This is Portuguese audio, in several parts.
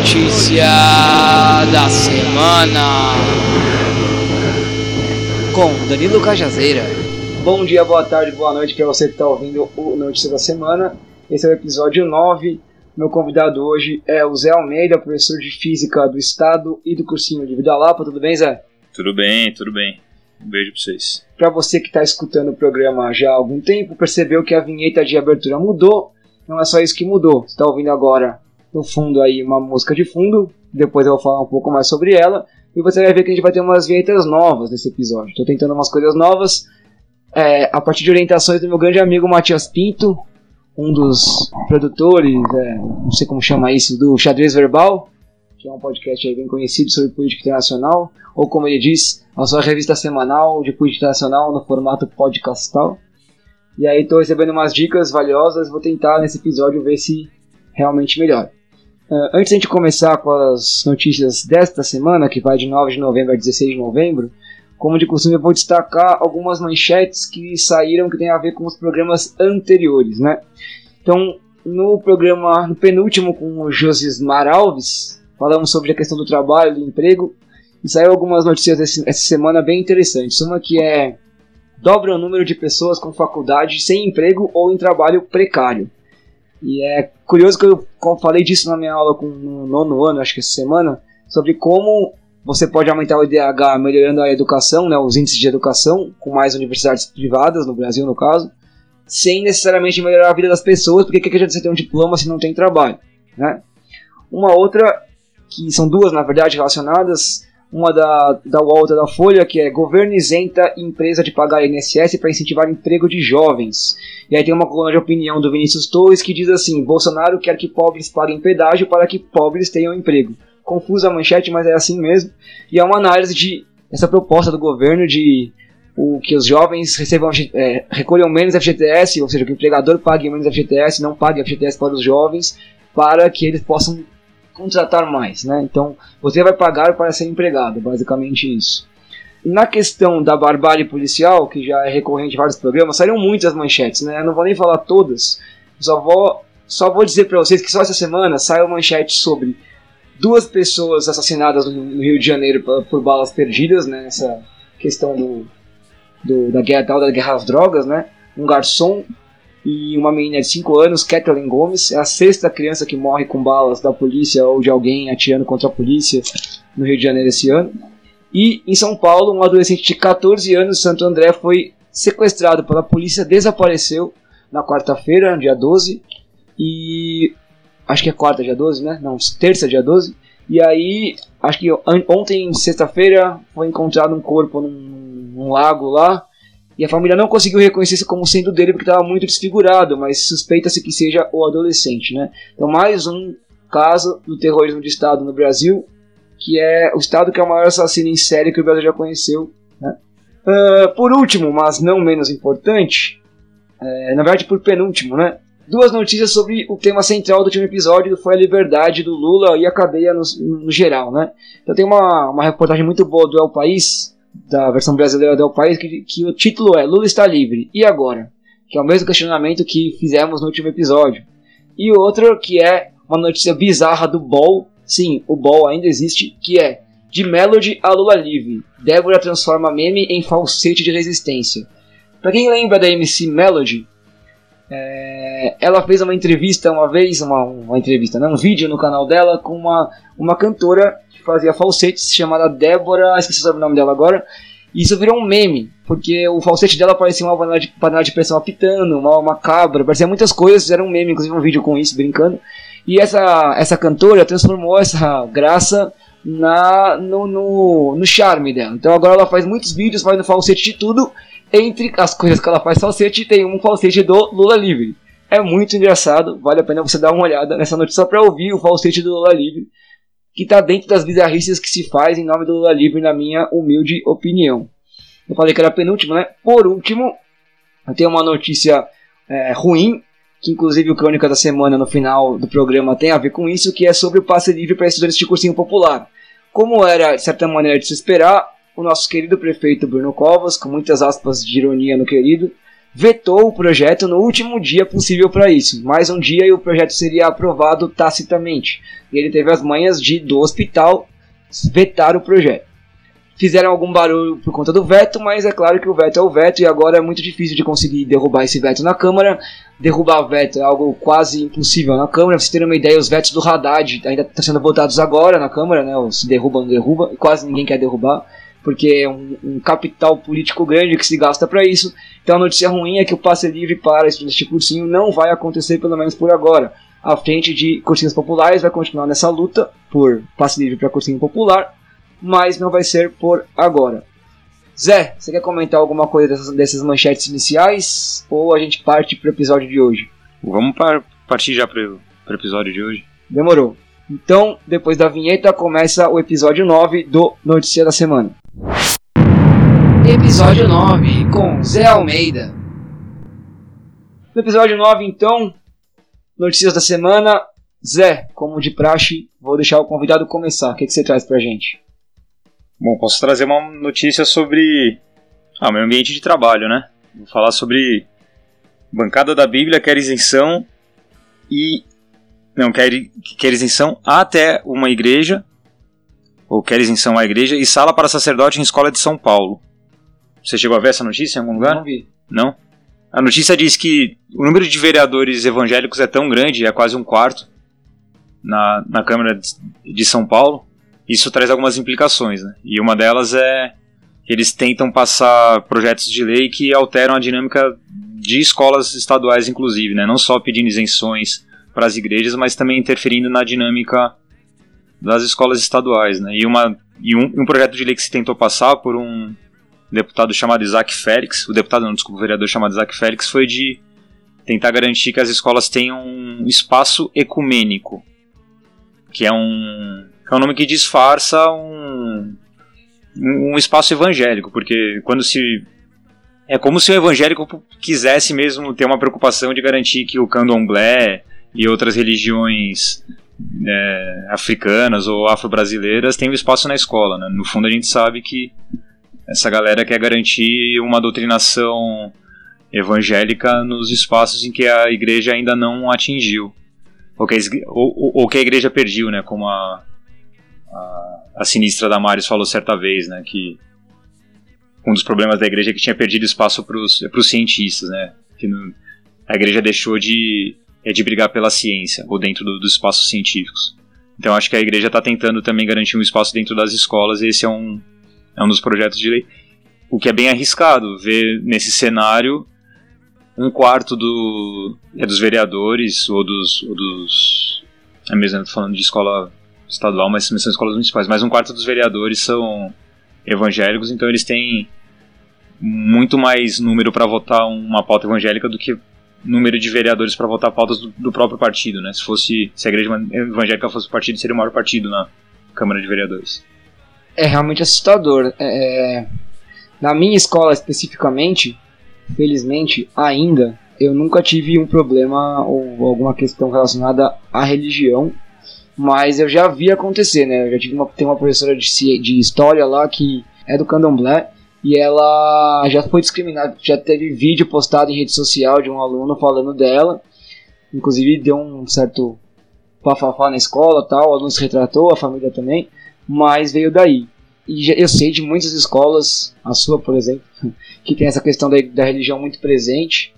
Notícia da semana com Danilo Cajazeira. Bom dia, boa tarde, boa noite para você que está ouvindo o Notícia da Semana. Esse é o episódio 9. Meu convidado hoje é o Zé Almeida, professor de Física do Estado e do cursinho de Vida Lapa. Tudo bem, Zé? Tudo bem, tudo bem. Um beijo para vocês. Para você que está escutando o programa já há algum tempo, percebeu que a vinheta de abertura mudou. Não é só isso que mudou. Você está ouvindo agora no fundo aí uma música de fundo. Depois eu vou falar um pouco mais sobre ela. E você vai ver que a gente vai ter umas vinhetas novas nesse episódio. Estou tentando umas coisas novas. É, a partir de orientações do meu grande amigo Matias Pinto, um dos produtores, é, não sei como chama isso, do Xadrez Verbal, que é um podcast bem conhecido sobre política internacional, ou como ele diz, a sua revista semanal de política internacional no formato podcastal. E aí estou recebendo umas dicas valiosas, vou tentar nesse episódio ver se realmente melhora. Uh, antes de a gente começar com as notícias desta semana, que vai de 9 de novembro a 16 de novembro, como de costume eu vou destacar algumas manchetes que saíram que tem a ver com os programas anteriores, né? Então, no programa, no penúltimo com o Josismar Alves, falamos sobre a questão do trabalho, do emprego, e saiu algumas notícias essa semana bem interessantes. Uma que é dobra o número de pessoas com faculdade sem emprego ou em trabalho precário. E é curioso que eu falei disso na minha aula com, no nono ano, acho que essa semana, sobre como você pode aumentar o IDH melhorando a educação, né, os índices de educação, com mais universidades privadas, no Brasil no caso, sem necessariamente melhorar a vida das pessoas, porque o que adianta você ter um diploma se não tem trabalho? Né? Uma outra, que são duas na verdade relacionadas, uma da, da outra da Folha, que é governo isenta empresa de pagar INSS para incentivar emprego de jovens. E aí tem uma coluna de opinião do Vinícius Torres que diz assim: Bolsonaro quer que pobres paguem pedágio para que pobres tenham emprego. Confusa a manchete, mas é assim mesmo. E é uma análise de essa proposta do governo de o que os jovens recebam é, recolham menos FGTS, ou seja, que o empregador pague menos FGTS, não pague FGTS para os jovens, para que eles possam contratar mais, né? Então, você vai pagar para ser empregado, basicamente isso. Na questão da barbárie policial, que já é recorrente em vários programas, saíram muitas manchetes, né? Eu não vou nem falar todas, só vou, só vou dizer para vocês que só essa semana saiu manchete sobre duas pessoas assassinadas no Rio de Janeiro por, por balas perdidas, né? Nessa questão do, do, da guerra da guerra às drogas, né? Um garçom e uma menina de 5 anos, Kathleen Gomes, é a sexta criança que morre com balas da polícia ou de alguém atirando contra a polícia no Rio de Janeiro esse ano. E em São Paulo, um adolescente de 14 anos Santo André foi sequestrado pela polícia, desapareceu na quarta-feira, dia 12, e acho que é quarta, dia 12, né? Não, terça, dia 12. E aí, acho que ontem, sexta-feira, foi encontrado um corpo num, num lago lá, e a família não conseguiu reconhecer como sendo dele porque estava muito desfigurado, mas suspeita-se que seja o adolescente, né? Então mais um caso do terrorismo de Estado no Brasil, que é o Estado que é o maior assassino em série que o Brasil já conheceu. Né? Uh, por último, mas não menos importante, é, na verdade por penúltimo, né? Duas notícias sobre o tema central do último episódio foi a liberdade do Lula e a cadeia no, no geral, né? Então tem uma, uma reportagem muito boa do El País da versão brasileira do El País, que, que o título é Lula está livre, e agora? Que é o mesmo questionamento que fizemos no último episódio. E outro que é uma notícia bizarra do BOL, sim, o BOL ainda existe, que é de Melody a Lula livre, Débora transforma meme em falsete de resistência. Para quem lembra da MC Melody, é, ela fez uma entrevista uma vez, uma, uma entrevista, né, um vídeo no canal dela com uma, uma cantora fazia falsetes, chamada Débora, esqueci o nome dela agora. E isso virou um meme, porque o falsete dela parecia uma panela de, panela de pressão apitando, uma, uma cabra, parecia muitas coisas, era um meme, inclusive um vídeo com isso, brincando. E essa, essa cantora transformou essa graça na, no, no, no charme dela. Então agora ela faz muitos vídeos fazendo falsete de tudo. Entre as coisas que ela faz falsete, tem um falsete do Lula Livre. É muito engraçado, vale a pena você dar uma olhada nessa notícia para ouvir o falsete do Lula Livre que está dentro das bizarrices que se faz em nome do Lula Livre, na minha humilde opinião. Eu falei que era penúltimo, né? Por último, eu tenho uma notícia é, ruim, que inclusive o Crônica da Semana no final do programa tem a ver com isso, que é sobre o passe livre para estudantes de cursinho popular. Como era, de certa maneira, de se esperar, o nosso querido prefeito Bruno Covas, com muitas aspas de ironia no querido, vetou o projeto no último dia possível para isso. Mais um dia e o projeto seria aprovado tacitamente. E ele teve as manhas de do hospital vetar o projeto. Fizeram algum barulho por conta do veto, mas é claro que o veto é o veto e agora é muito difícil de conseguir derrubar esse veto na Câmara. Derrubar veto é algo quase impossível na Câmara. Pra vocês terem uma ideia, os vetos do Haddad ainda estão sendo votados agora na Câmara, né? Se derruba, não derruba, quase ninguém quer derrubar porque é um, um, capital político grande que se gasta para isso. Então a notícia ruim é que o passe livre para de cursinho não vai acontecer, pelo menos por agora. A frente de cursinhos populares vai continuar nessa luta por passe livre para cursinho popular, mas não vai ser por agora. Zé, você quer comentar alguma coisa dessas, dessas manchetes iniciais ou a gente parte para o episódio de hoje? Vamos par partir já para o episódio de hoje. Demorou. Então, depois da vinheta, começa o episódio 9 do Notícia da Semana. Episódio 9 com Zé Almeida. No episódio 9, então, notícias da semana. Zé, como de praxe, vou deixar o convidado começar. O que, que você traz pra gente? Bom, posso trazer uma notícia sobre ah, meu ambiente de trabalho, né? Vou falar sobre bancada da Bíblia quer isenção e não quer, quer isenção até uma igreja ou quer isenção à igreja e sala para sacerdote em escola de São Paulo. Você chegou a ver essa notícia em algum lugar? Não vi. Não? A notícia diz que o número de vereadores evangélicos é tão grande, é quase um quarto, na, na Câmara de São Paulo. Isso traz algumas implicações, né? E uma delas é que eles tentam passar projetos de lei que alteram a dinâmica de escolas estaduais, inclusive, né? Não só pedindo isenções para as igrejas, mas também interferindo na dinâmica das escolas estaduais, né? E, uma, e um, um projeto de lei que se tentou passar por um deputado chamado Isaac Félix, o deputado não, desculpa, o vereador chamado Isaac Félix, foi de tentar garantir que as escolas tenham um espaço ecumênico, que é um, é um nome que disfarça um, um espaço evangélico, porque quando se é como se o evangélico quisesse mesmo ter uma preocupação de garantir que o candomblé e outras religiões é, africanas ou afro-brasileiras tenham espaço na escola. Né? No fundo, a gente sabe que essa galera quer garantir uma doutrinação evangélica nos espaços em que a igreja ainda não atingiu. Ou que a, ou, ou que a igreja perdeu, né? Como a, a, a sinistra Damares falou certa vez, né? Que um dos problemas da igreja é que tinha perdido espaço para os cientistas, né? Que a igreja deixou de, é de brigar pela ciência, ou dentro do, dos espaços científicos. Então acho que a igreja está tentando também garantir um espaço dentro das escolas, e esse é um, é um dos projetos de lei. O que é bem arriscado ver nesse cenário um quarto do, é dos vereadores ou dos. Ou dos é mesmo, falando de escola estadual, mas são escolas municipais, mas um quarto dos vereadores são evangélicos, então eles têm muito mais número para votar uma pauta evangélica do que número de vereadores para votar pautas do, do, próprio partido, né? Se fosse se a igreja evangélica fosse o partido, seria o maior partido na Câmara de Vereadores é realmente assustador. É, é, na minha escola especificamente, felizmente ainda, eu nunca tive um problema ou alguma questão relacionada à religião, mas eu já vi acontecer, né? Eu já tive uma, tem uma professora de, de história lá que é do candomblé e ela já foi discriminada, já teve vídeo postado em rede social de um aluno falando dela, inclusive deu um certo pafafá na escola tal, o aluno se retratou, a família também mas veio daí. E eu sei de muitas escolas, a sua, por exemplo, que tem essa questão da, da religião muito presente.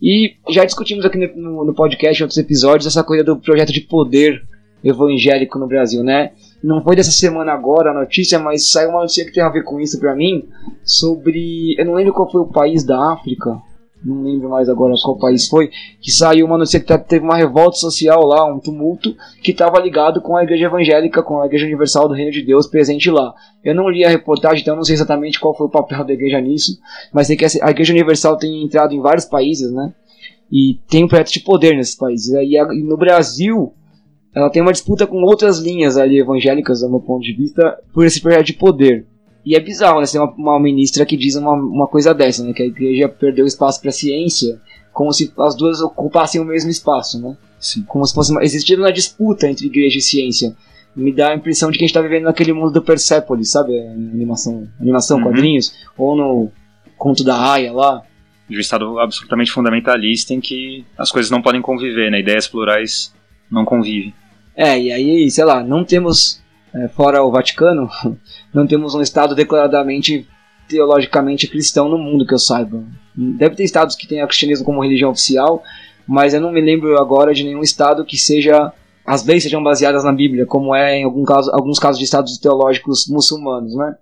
E já discutimos aqui no, no podcast, em outros episódios, essa coisa do projeto de poder evangélico no Brasil, né? Não foi dessa semana agora a notícia, mas saiu uma notícia que tem a ver com isso para mim, sobre. Eu não lembro qual foi o país da África, não lembro mais agora qual país foi, que saiu uma notícia que tá, teve uma revolta social lá, um tumulto, que estava ligado com a igreja evangélica, com a igreja universal do reino de Deus presente lá. Eu não li a reportagem, então não sei exatamente qual foi o papel da igreja nisso, mas sei que a igreja universal tem entrado em vários países, né? E tem um projeto de poder nesses países. E no Brasil, ela tem uma disputa com outras linhas ali evangélicas, do meu ponto de vista, por esse projeto de poder. E é bizarro, né? Ser uma, uma ministra que diz uma, uma coisa dessa, né? Que a igreja perdeu espaço para a ciência, como se as duas ocupassem o mesmo espaço, né? Sim. Como se fosse uma, existindo uma disputa entre igreja e ciência. Me dá a impressão de que a gente está vivendo naquele mundo do Persepolis, sabe? Animação, animação uhum. quadrinhos. Ou no conto da Aya lá. de um Estado absolutamente fundamentalista em que as coisas não podem conviver, né? Ideias plurais não convivem. É, e aí, sei lá, não temos, é, fora o Vaticano, não temos um Estado declaradamente teologicamente cristão no mundo que eu saiba. Deve ter estados que tenham o cristianismo como religião oficial, mas eu não me lembro agora de nenhum estado que seja as leis sejam baseadas na Bíblia, como é em algum caso, alguns casos de estados teológicos muçulmanos, né?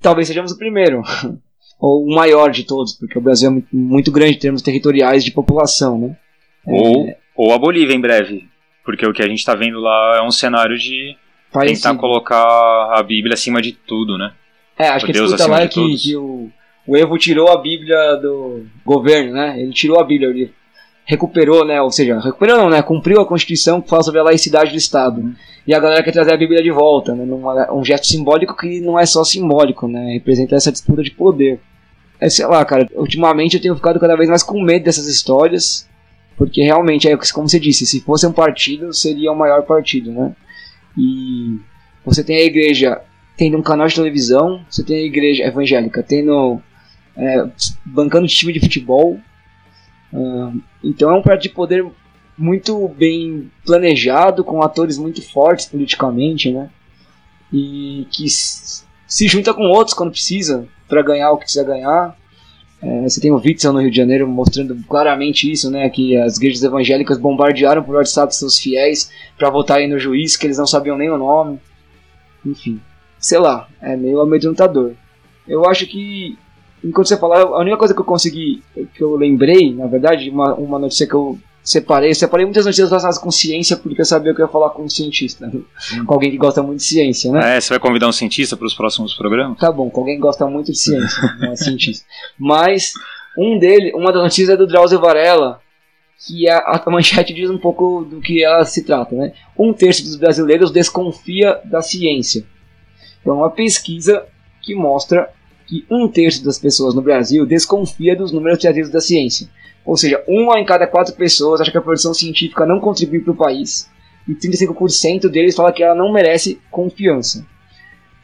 Talvez sejamos o primeiro, ou o maior de todos, porque o Brasil é muito grande em termos territoriais de população, né? Ou, é... ou a Bolívia em breve, porque o que a gente está vendo lá é um cenário de Parecido. tentar colocar a Bíblia acima de tudo, né? É, acho que a disputa lá é que, que, o, o Evo tirou a Bíblia do governo, né? Ele tirou a Bíblia, ele recuperou, né? Ou seja, recuperou não, né? Cumpriu a Constituição que fala sobre a laicidade do Estado. E a galera quer trazer a Bíblia de volta, né? Numa, um gesto simbólico que não é só simbólico, né? Representa essa disputa de poder. É, sei lá, cara, ultimamente eu tenho ficado cada vez mais com medo dessas histórias, porque realmente, é como você disse, se fosse um partido, seria o maior partido, né? E você tem a igreja tendo um canal de televisão, você tem a igreja evangélica tendo. É, bancando time de futebol, Uh, então é um partido de poder muito bem planejado, com atores muito fortes politicamente, né? E que se junta com outros quando precisa, para ganhar o que precisa ganhar. É, você tem o Witzel no Rio de Janeiro mostrando claramente isso, né? Que as igrejas evangélicas bombardearam por WhatsApp seus fiéis para votarem no juiz, que eles não sabiam nem o nome. Enfim, sei lá, é meio amedrontador. Eu acho que enquanto você falava, a única coisa que eu consegui, que eu lembrei, na verdade, uma, uma notícia que eu separei, separei muitas notícias relacionadas com ciência, porque eu sabia que eu ia falar com um cientista, né? hum. com alguém que gosta muito de ciência, né? É, você vai convidar um cientista para os próximos programas? Tá bom, com alguém que gosta muito de ciência, não é cientista. Mas, um dele, uma das notícias é do Drauzio Varela, que a, a manchete diz um pouco do que ela se trata, né? Um terço dos brasileiros desconfia da ciência. Então, uma pesquisa que mostra que um terço das pessoas no Brasil desconfia dos números trazidos da ciência. Ou seja, uma em cada quatro pessoas acha que a produção científica não contribui para o país e 35% deles fala que ela não merece confiança.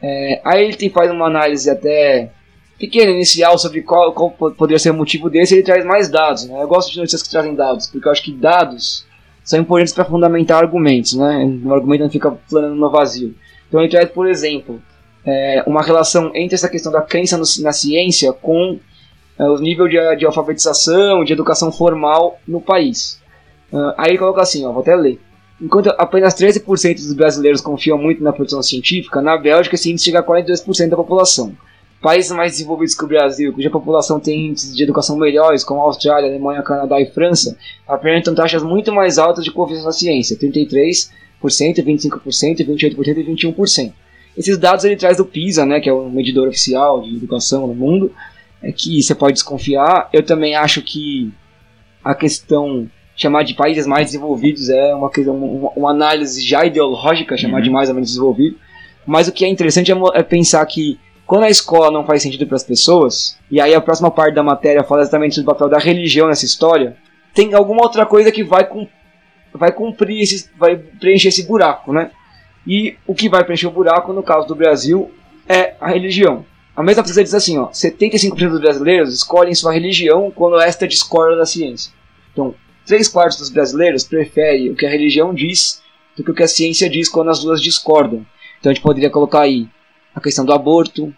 É, aí ele tem, faz uma análise até pequena inicial sobre qual, qual poderia ser o motivo desse ele traz mais dados. Né? Eu gosto de notícias que trazem dados, porque eu acho que dados são importantes para fundamentar argumentos. Né? Um argumento não fica planando no vazio. Então ele traz, por exemplo, é, uma relação entre essa questão da crença no, na ciência com o nível de, de, alfabetização, de educação formal no país. Uh, aí ele coloca assim, ó, vou até ler. Enquanto apenas 13% dos brasileiros confiam muito na produção científica, na Bélgica esse índice chega a 42% da população. Países mais desenvolvidos que o Brasil, cuja população tem índices de educação melhores, como Austrália, Alemanha, Canadá e França, apresentam taxas muito mais altas de confiança na ciência, 33%, 25%, 28% e 21%. Esses dados ele traz do PISA, né, que é o medidor oficial de educação no mundo, é que você pode desconfiar. Eu também acho que a questão chamar de países mais desenvolvidos é uma, uma, uma análise já ideológica, chamar uhum. de mais ou menos desenvolvido. Mas o que é interessante é, é pensar que quando a escola não faz sentido para as pessoas, e aí a próxima parte da matéria fala exatamente sobre o papel da religião nessa história, tem alguma outra coisa que vai, com, vai cumprir, esse, vai preencher esse buraco, né? E o que vai preencher o buraco, no caso do Brasil, é a religião. A mesma pesquisa diz assim, ó, 75% dos brasileiros escolhem sua religião quando esta discorda da ciência. Então, 3 quartos dos brasileiros preferem o que a religião diz do que o que a ciência diz quando as duas discordam. Então a gente poderia colocar aí a questão do aborto,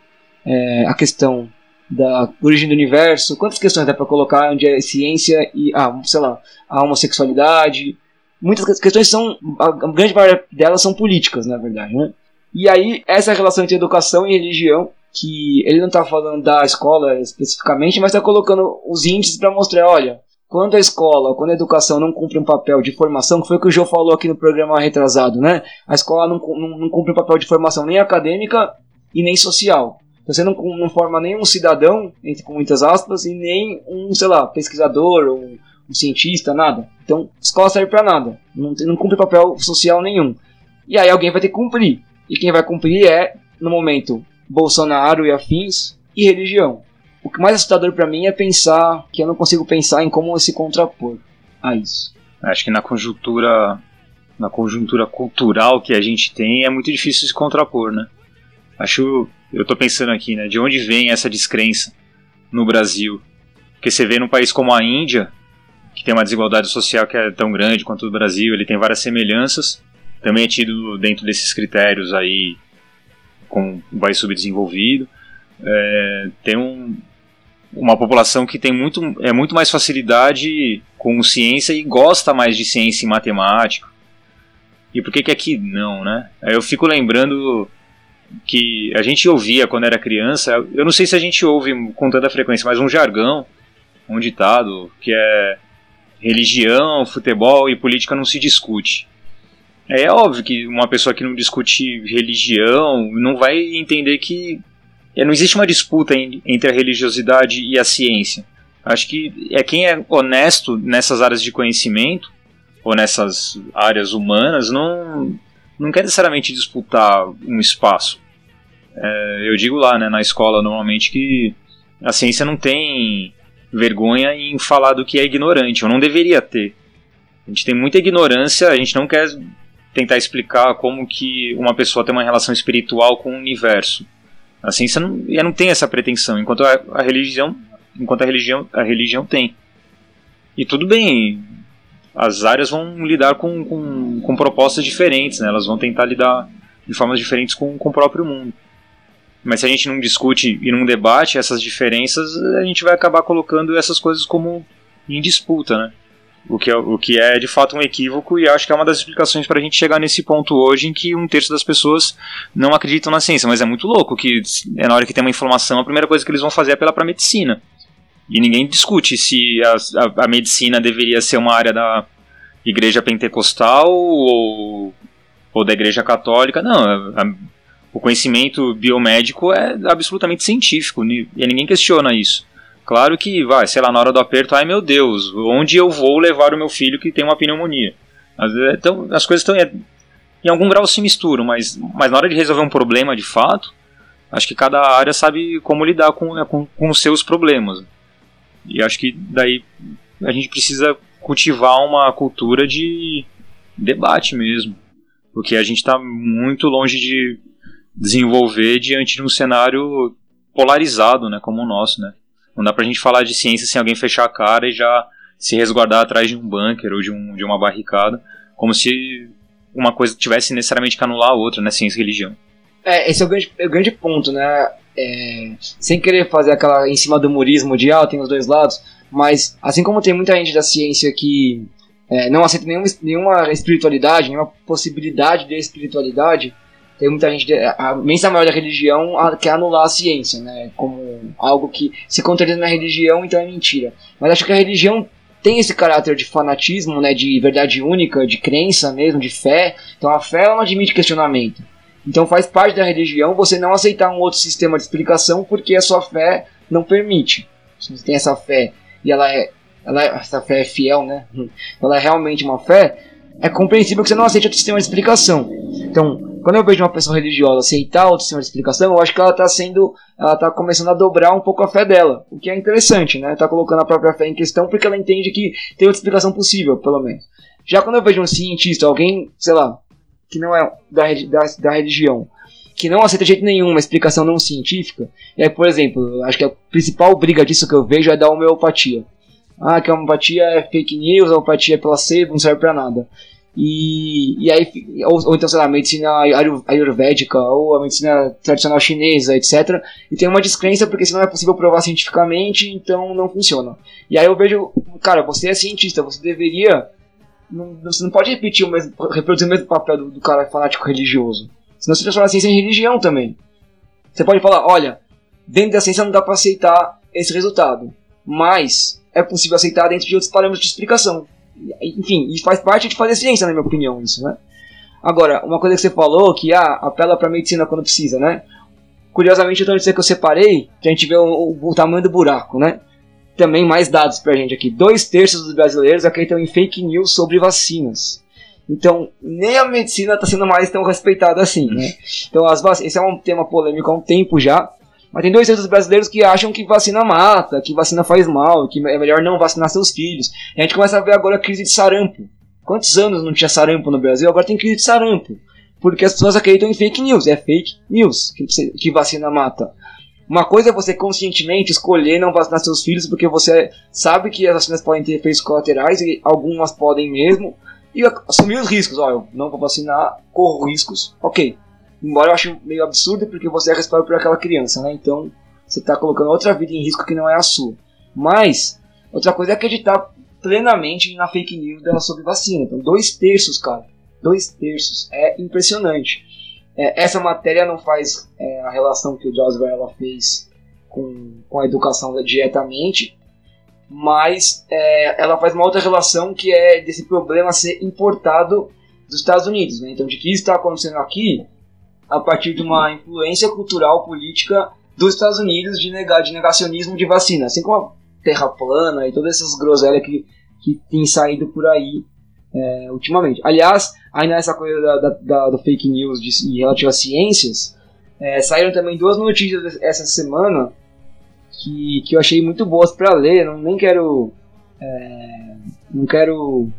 é, a questão da origem do universo, quantas questões dá para colocar onde é ciência e, ah, sei lá, a homossexualidade, muitas questões são, a grande parte delas são políticas, na verdade, né? E aí, essa relação entre educação e religião, que ele não está falando da escola especificamente, mas está colocando os índices para mostrar, olha, quando a escola, quando a educação não cumpre um papel de formação, que foi o que o João falou aqui no programa retrasado, né? A escola não, não, não cumpre um papel de formação nem acadêmica e nem social. Então você não, não forma nem um cidadão, entre com muitas aspas, e nem um, sei lá, pesquisador ou um cientista, nada. Então, escola serve para nada. Não, não cumpre papel social nenhum. E aí alguém vai ter que cumprir. E quem vai cumprir é, no momento, Bolsonaro e afins e religião. O que mais assustador para mim é pensar que eu não consigo pensar em como se contrapor a isso. Acho que na conjuntura na conjuntura cultural que a gente tem é muito difícil se contrapor, né? Acho, eu tô pensando aqui, né, de onde vem essa descrença no Brasil Porque você vê num país como a Índia, que tem uma desigualdade social que é tão grande quanto o Brasil, ele tem várias semelhanças, também é tido dentro desses critérios aí como um país subdesenvolvido. É, tem um, uma população que tem muito, é muito mais facilidade com ciência e gosta mais de ciência e matemática. E por que, que aqui não, né? Eu fico lembrando que a gente ouvia quando era criança, eu não sei se a gente ouve com tanta frequência, mas um jargão, um ditado, que é religião, futebol e política não se discute. É óbvio que uma pessoa que não discute religião não vai entender que não existe uma disputa entre a religiosidade e a ciência. Acho que é quem é honesto nessas áreas de conhecimento ou nessas áreas humanas não não quer necessariamente disputar um espaço. É, eu digo lá, né, na escola normalmente que a ciência não tem vergonha em falar do que é ignorante, ou não deveria ter. A gente tem muita ignorância, a gente não quer tentar explicar como que uma pessoa tem uma relação espiritual com o universo. A ciência não, não tem essa pretensão, enquanto a, a religião, enquanto a religião, a religião tem. E tudo bem, as áreas vão lidar com, com, com propostas diferentes, né? elas vão tentar lidar de formas diferentes com, com o próprio mundo. Mas se a gente não discute e não debate essas diferenças, a gente vai acabar colocando essas coisas como em disputa, né? O que, é, o que é de fato um equívoco, e acho que é uma das explicações para a gente chegar nesse ponto hoje em que um terço das pessoas não acreditam na ciência. Mas é muito louco que é na hora que tem uma informação, a primeira coisa que eles vão fazer é apelar para medicina. E ninguém discute se a, a, a, medicina deveria ser uma área da igreja pentecostal ou, ou da igreja católica. Não, a, o conhecimento biomédico é absolutamente científico e ninguém questiona isso. Claro que, vai, sei lá, na hora do aperto, ai meu Deus, onde eu vou levar o meu filho que tem uma pneumonia? Então, as coisas estão. Em algum grau se misturam, mas, mas na hora de resolver um problema de fato, acho que cada área sabe como lidar com, né, com, com os seus problemas. E acho que daí a gente precisa cultivar uma cultura de debate mesmo. Porque a gente está muito longe de desenvolver diante de um cenário polarizado, né, como o nosso, né? Não dá pra gente falar de ciência sem alguém fechar a cara e já se resguardar atrás de um bunker ou de, um, de uma barricada, como se uma coisa tivesse necessariamente que anular a outra, né? Ciência e religião. É, esse é o grande, é o grande ponto, né? É, sem querer fazer aquela em cima do humorismo de ah, tem os dois lados, mas assim como tem muita gente da ciência que é, não aceita nenhuma, nenhuma espiritualidade, nenhuma possibilidade de espiritualidade, tem muita gente, a imensa maioria da religião quer anular a ciência, né? Como algo que se contradiz na religião, então é mentira. Mas acho que a religião tem esse caráter de fanatismo, né? De verdade única, de crença mesmo, de fé. Então a fé não admite questionamento. Então faz parte da religião você não aceitar um outro sistema de explicação porque a sua fé não permite. Se você tem essa fé e ela é, ela é, essa fé é fiel, né? Ela é realmente uma fé, é compreensível que você não aceite outro sistema de explicação. Então, quando eu vejo uma pessoa religiosa aceitar outro sistema de explicação, eu acho que ela está sendo, ela está começando a dobrar um pouco a fé dela, o que é interessante, né? Está colocando a própria fé em questão porque ela entende que tem outra explicação possível, pelo menos. Já quando eu vejo um cientista, alguém, sei lá, que não é da, da, da religião, que não aceita de jeito nenhum uma explicação não científica, é, por exemplo, acho que a principal briga disso que eu vejo é da homeopatia. Ah, que a homeopatia é fake news, a homeopatia é placebo, não serve para nada. E, e aí, ou, ou, então, sei lá, a medicina ayurvédica ou a medicina tradicional chinesa, etc. E tem uma descrença porque se não é possível provar cientificamente, então não funciona. E aí eu vejo, cara, você é cientista, você deveria. Não, você não pode repetir o mesmo, reproduzir o mesmo papel do, do cara fanático religioso. Senão você transforma a ciência em religião também. Você pode falar, olha, dentro da ciência não dá para aceitar esse resultado, mas é possível aceitar dentro de outros parâmetros de explicação. Enfim, isso faz parte de fazer ciência, na minha opinião, isso, né? Agora, uma coisa que você falou, que ah, apela pra medicina quando precisa, né? Curiosamente, eu dizer que eu separei, que a gente vê o, o, o, tamanho do buraco, né? Também mais dados pra gente aqui. Dois terços dos brasileiros acreditam em fake news sobre vacinas. Então, nem a medicina está sendo mais tão respeitada assim, né? Então, as vac... esse é um tema polêmico há um tempo já. Mas tem dois terços brasileiros que acham que vacina mata, que vacina faz mal, que é melhor não vacinar seus filhos. E a gente começa a ver agora a crise de sarampo. Quantos anos não tinha sarampo no Brasil? Agora tem crise de sarampo. Porque as pessoas acreditam em fake news. É fake news que, vacina mata. Uma coisa é você conscientemente escolher não vacinar seus filhos porque você sabe que as vacinas podem ter efeitos colaterais e algumas podem mesmo, e assumir os riscos. Ó, eu não vou vacinar, corro riscos, ok. Embora eu ache meio absurdo porque você é responsável por aquela criança, né? Então você está colocando outra vida em risco que não é a sua. Mas, outra coisa é acreditar plenamente na fake news dela sobre vacina. Então, dois terços, cara. Dois terços. É impressionante. É, essa matéria não faz é, a relação que o Joss Varela fez com, com a educação diretamente, mas é, ela faz uma outra relação que é desse problema ser importado dos Estados Unidos. Né? Então, de que isso está acontecendo aqui a partir de uma influência cultural política dos Estados Unidos de negar de negacionismo de vacina, assim como a terra plana e todas essas groselhas que, que tem saído por aí é, ultimamente. Aliás, ainda essa coisa da, da, da, do fake news de, relativo às ciências, é, saíram também duas notícias essa semana que, que eu achei muito boas para ler. Não, nem quero é, não quero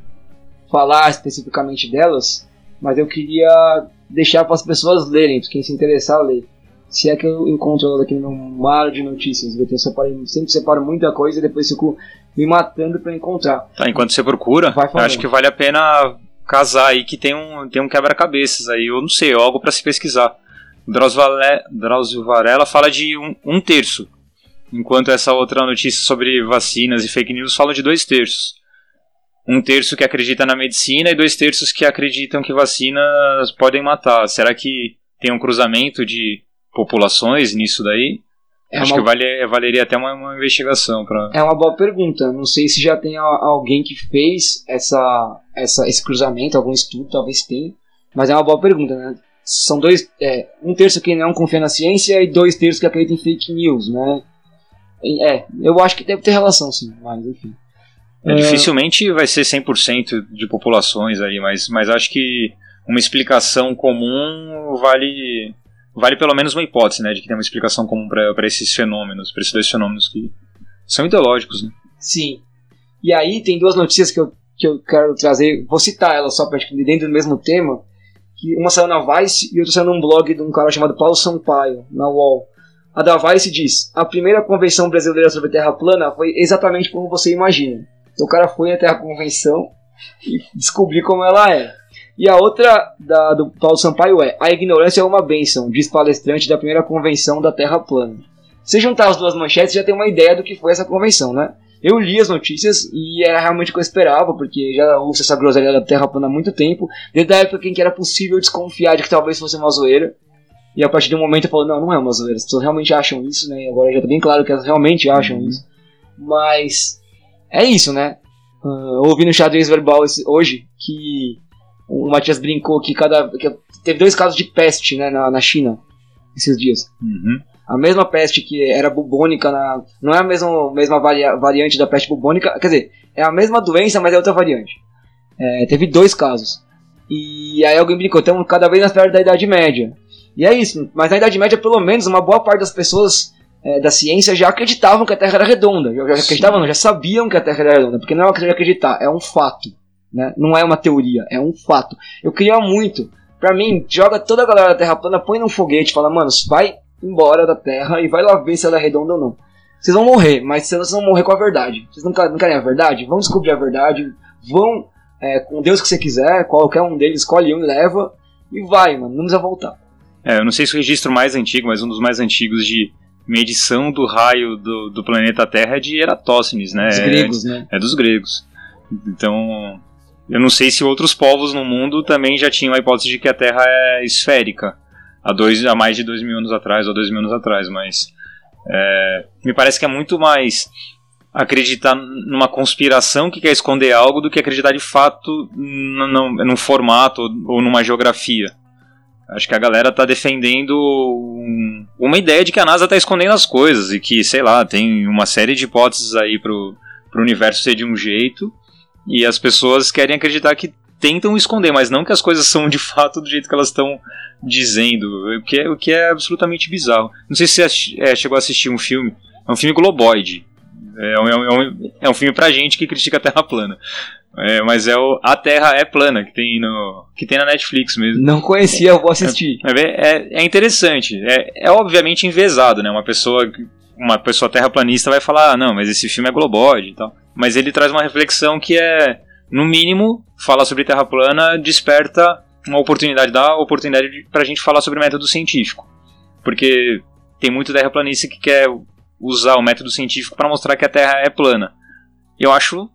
falar especificamente delas, mas eu queria deixar para as pessoas lerem, quem se interessar ler. Se é que eu encontro ela aqui no mar de notícias, eu separo, sempre separo muita coisa e depois fico me matando para encontrar. Tá, enquanto você procura, acho que vale a pena casar aí que tem um, tem um quebra-cabeças aí, eu não sei, algo para se pesquisar. Drauzio Varela fala de um, um terço, enquanto essa outra notícia sobre vacinas e fake news fala de dois terços. Um terço que acredita na medicina e dois terços que acreditam que vacinas podem matar. Será que tem um cruzamento de populações nisso daí? É Acho uma... que vale, valeria até uma, uma investigação. Pra... É uma boa pergunta. Não sei se já tem alguém que fez essa, essa, esse cruzamento, algum estudo, talvez tenha. Mas é uma boa pergunta, né? São dois. É, um terço que não confia na ciência e dois terços que acreditam em fake news, né? É, eu acho que deve ter relação, sim, mas enfim. É, dificilmente vai ser 100% de populações aí, mas, mas acho que uma explicação comum vale vale pelo menos uma hipótese, né, de que tem uma explicação comum para esses fenômenos, para esses dois fenômenos que são ideológicos, né? Sim. E aí tem duas notícias que eu, que eu quero trazer, vou citar elas só para dentro do mesmo tema, que uma saiu na Vice e outra saiu num blog de um cara chamado Paulo Sampaio, na UOL. A da Vice diz: A primeira convenção brasileira sobre Terra plana foi exatamente como você imagina. Então, o cara foi até a convenção e descobriu como ela é. E a outra da, do Paulo Sampaio é: A ignorância é uma bênção, diz palestrante da primeira convenção da Terra plana. Se juntar as duas manchetes, já tem uma ideia do que foi essa convenção, né? Eu li as notícias e era realmente o que eu esperava, porque já ouço essa groselha da Terra plana há muito tempo, desde a época em que era possível desconfiar de que talvez fosse uma zoeira. E a partir de um momento eu falo, não, não é uma zoeira, as pessoas realmente acham isso, né? Agora já tá bem claro que elas realmente acham uhum. isso. Mas é isso, né? Uh, ouvi no xadrez verbal esse, hoje que o Matias brincou que cada. Que teve dois casos de peste né, na, na China esses dias. Uhum. A mesma peste que era bubônica, na, não é a mesma, mesma varia, variante da peste bubônica, quer dizer, é a mesma doença, mas é outra variante. É, teve dois casos. E aí alguém brincou, estamos cada vez mais perto da Idade Média. E é isso, mas na Idade Média, pelo menos, uma boa parte das pessoas é, da ciência já acreditavam que a Terra era redonda. Já, já acreditavam, não, já sabiam que a Terra era redonda, porque não é uma questão de acreditar, é um fato. Né? Não é uma teoria, é um fato. Eu queria muito. Pra mim, joga toda a galera da Terra plana, põe num foguete, fala, mano, vai embora da Terra e vai lá ver se ela é redonda ou não. Vocês vão morrer, mas vocês vão morrer com a verdade. Vocês não, não querem a verdade? Vão descobrir a verdade, vão é, com Deus que você quiser, qualquer um deles, escolhe um e leva, e vai, mano, não precisa voltar. É, eu não sei se o registro mais antigo, mas um dos mais antigos de medição do raio do, do planeta Terra é de Eratóstenes, né? Dos gregos, né? É dos gregos. Então, eu não sei se outros povos no mundo também já tinham a hipótese de que a Terra é esférica há, dois, há mais de dois mil anos atrás ou dois mil anos atrás, mas é, me parece que é muito mais acreditar numa conspiração que quer esconder algo do que acreditar de fato num, num formato ou numa geografia. Acho que a galera está defendendo um, uma ideia de que a NASA está escondendo as coisas e que, sei lá, tem uma série de hipóteses aí pro, pro universo ser de um jeito e as pessoas querem acreditar que tentam esconder, mas não que as coisas são de fato do jeito que elas estão dizendo, o que, é, o que é absolutamente bizarro. Não sei se você é, chegou a assistir um filme, é um filme globoide. É um, é, um, é um filme pra gente que critica a Terra plana. É, mas é o A Terra é Plana, que tem, no, que tem na Netflix mesmo. Não conhecia, eu vou assistir. É, é, é interessante. É, é obviamente envezado, né? Uma pessoa, uma pessoa terraplanista vai falar, ah, não, mas esse filme é globode e tal. Mas ele traz uma reflexão que é, no mínimo, falar sobre Terra plana desperta uma oportunidade, dá oportunidade pra gente falar sobre método científico. Porque tem muito terraplanista que quer usar o método científico para mostrar que a Terra é plana. Eu acho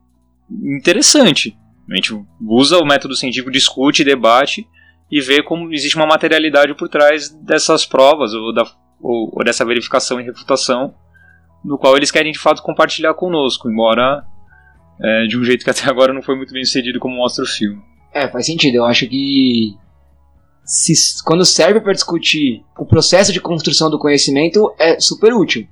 interessante. A gente usa o método científico, discute, debate e vê como existe uma materialidade por trás dessas provas ou, da, ou, ou dessa verificação e refutação, do qual eles querem de fato compartilhar conosco, embora é, de um jeito que até agora não foi muito bem sucedido como mostra o filme. É, faz sentido. Eu acho que se, quando serve para discutir o processo de construção do conhecimento é super útil.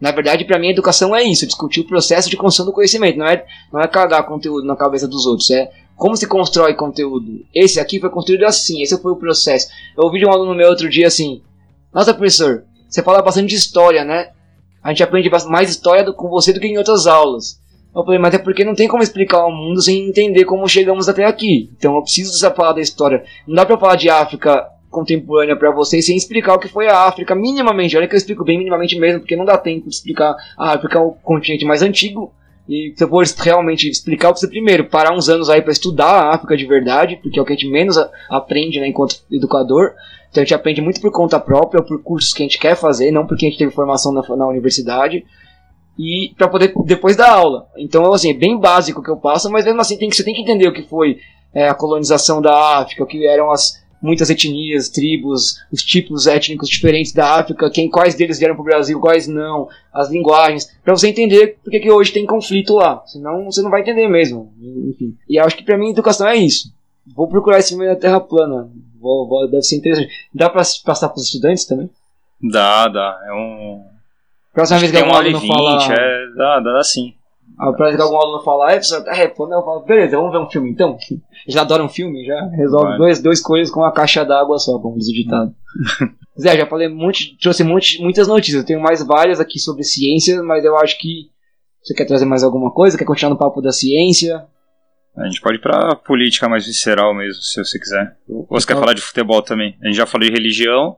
Na verdade, para mim, educação é isso, discutir o processo de construção do conhecimento, não é, não é cagar conteúdo na cabeça dos outros, é como se constrói conteúdo. Esse aqui foi construído assim, esse foi o processo. Eu ouvi de um aluno meu outro dia assim: Nossa, professor, você fala bastante de história, né? A gente aprende mais história do, com você do que em outras aulas. Eu falei, mas é porque não tem como explicar o mundo sem entender como chegamos até aqui. Então eu preciso dessa falar da história. Não dá pra falar de África contemporânea para vocês sem explicar o que foi a África minimamente. Olha que eu explico bem minimamente mesmo, porque não dá tempo de explicar a África, é o continente mais antigo. E se eu for realmente explicar, eu preciso primeiro parar uns anos aí para estudar a África de verdade, porque é o que a gente menos aprende né, enquanto educador. Então a gente aprende muito por conta própria, por cursos que a gente quer fazer, não porque a gente teve formação na, na universidade. E para poder depois dar aula. Então, assim, é bem básico que eu passo, mas mesmo assim tem que, você tem que entender o que foi é, a colonização da África, o que eram as, muitas etnias, tribos, os tipos étnicos diferentes da África, quem, quais deles vieram para o Brasil, quais não, as linguagens, para você entender porque que hoje tem conflito lá. Senão você não vai entender mesmo. Enfim. E acho que para mim educação é isso. Vou procurar esse filme da Terra plana. Vou, vou, deve ser interessante. Dá para passar para os estudantes também? Dá, dá. É um. Próxima vez que algum aluno falar. É, dá, dá sim. A próxima que algum aluno falar, é, professor, tá repondo, eu falo, beleza, vamos ver um filme então? Já adora um filme, já resolve vale. dois, dois coisas com uma caixa d'água só, como diz o ditado. Zé, já falei muito, trouxe muito, muitas notícias, eu tenho mais várias aqui sobre ciência, mas eu acho que você quer trazer mais alguma coisa? Quer continuar no papo da ciência? A gente pode ir pra política mais visceral mesmo, se você quiser. Ou você então... quer falar de futebol também? A gente já falou de religião,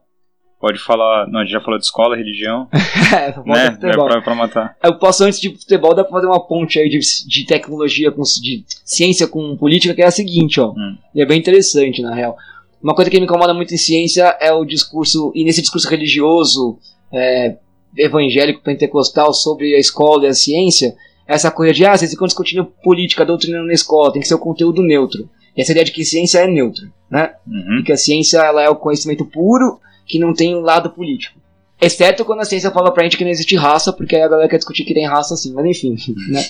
Pode falar. Não, a gente já falou de escola, religião. é, né? É pra, pra, matar. Eu posso, antes de futebol, dá pra fazer uma ponte aí de, de tecnologia, com, de ciência com política, que é a seguinte, ó. Hum. E é bem interessante, na real. Uma coisa que me incomoda muito em ciência é o discurso, e nesse discurso religioso, é, evangélico, pentecostal, sobre a escola e a ciência, essa coisa de, ah, vocês ficam discutindo política, doutrinando na escola, tem que ser o conteúdo neutro. E essa ideia de que ciência é neutra, né? Uhum. E que a ciência ela é o conhecimento puro que não tem um lado político. Exceto quando a ciência fala pra gente que não existe raça, porque aí a galera quer discutir que tem raça assim, mas enfim, né?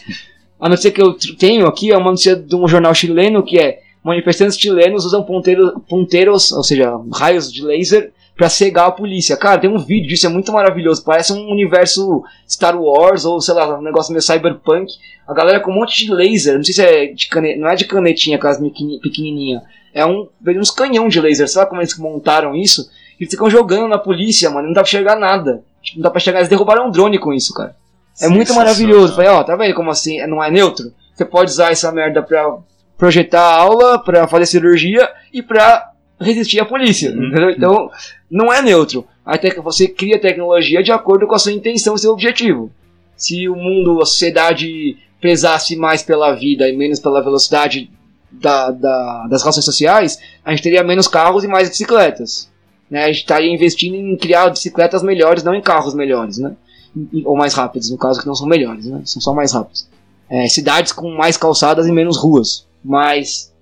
A notícia que eu tenho aqui é uma notícia de um jornal chileno que é manifestantes chilenos usam ponteiros, ponteiros ou seja, raios de laser, para cegar a polícia. Cara, tem um vídeo disso, é muito maravilhoso. Parece um universo Star Wars ou sei lá, um negócio meio cyberpunk. A galera com um monte de laser, não sei se é de canetinha, não é de canetinha, aquelas pequenininha. É um, uns canhão de laser. Sabe como eles montaram isso? Eles ficam jogando na polícia, mano. Não dá pra enxergar nada. Tipo, não dá pra enxergar. Eles derrubaram um drone com isso, cara. É muito maravilhoso. Falei, ó, tá vendo como assim? Não é neutro? Você pode usar essa merda pra projetar a aula, pra fazer cirurgia e pra resistir à polícia. Uhum. Entendeu? Então, não é neutro. Até que você cria tecnologia de acordo com a sua intenção e seu objetivo. Se o mundo, a sociedade pesasse mais pela vida e menos pela velocidade da, da, das relações sociais, a gente teria menos carros e mais bicicletas. Né? A gente estaria investindo em criar bicicletas melhores, não em carros melhores, né? Ou mais rápidos, no caso que não são melhores, né? São só mais rápidos. É, cidades com mais calçadas e menos ruas. Mas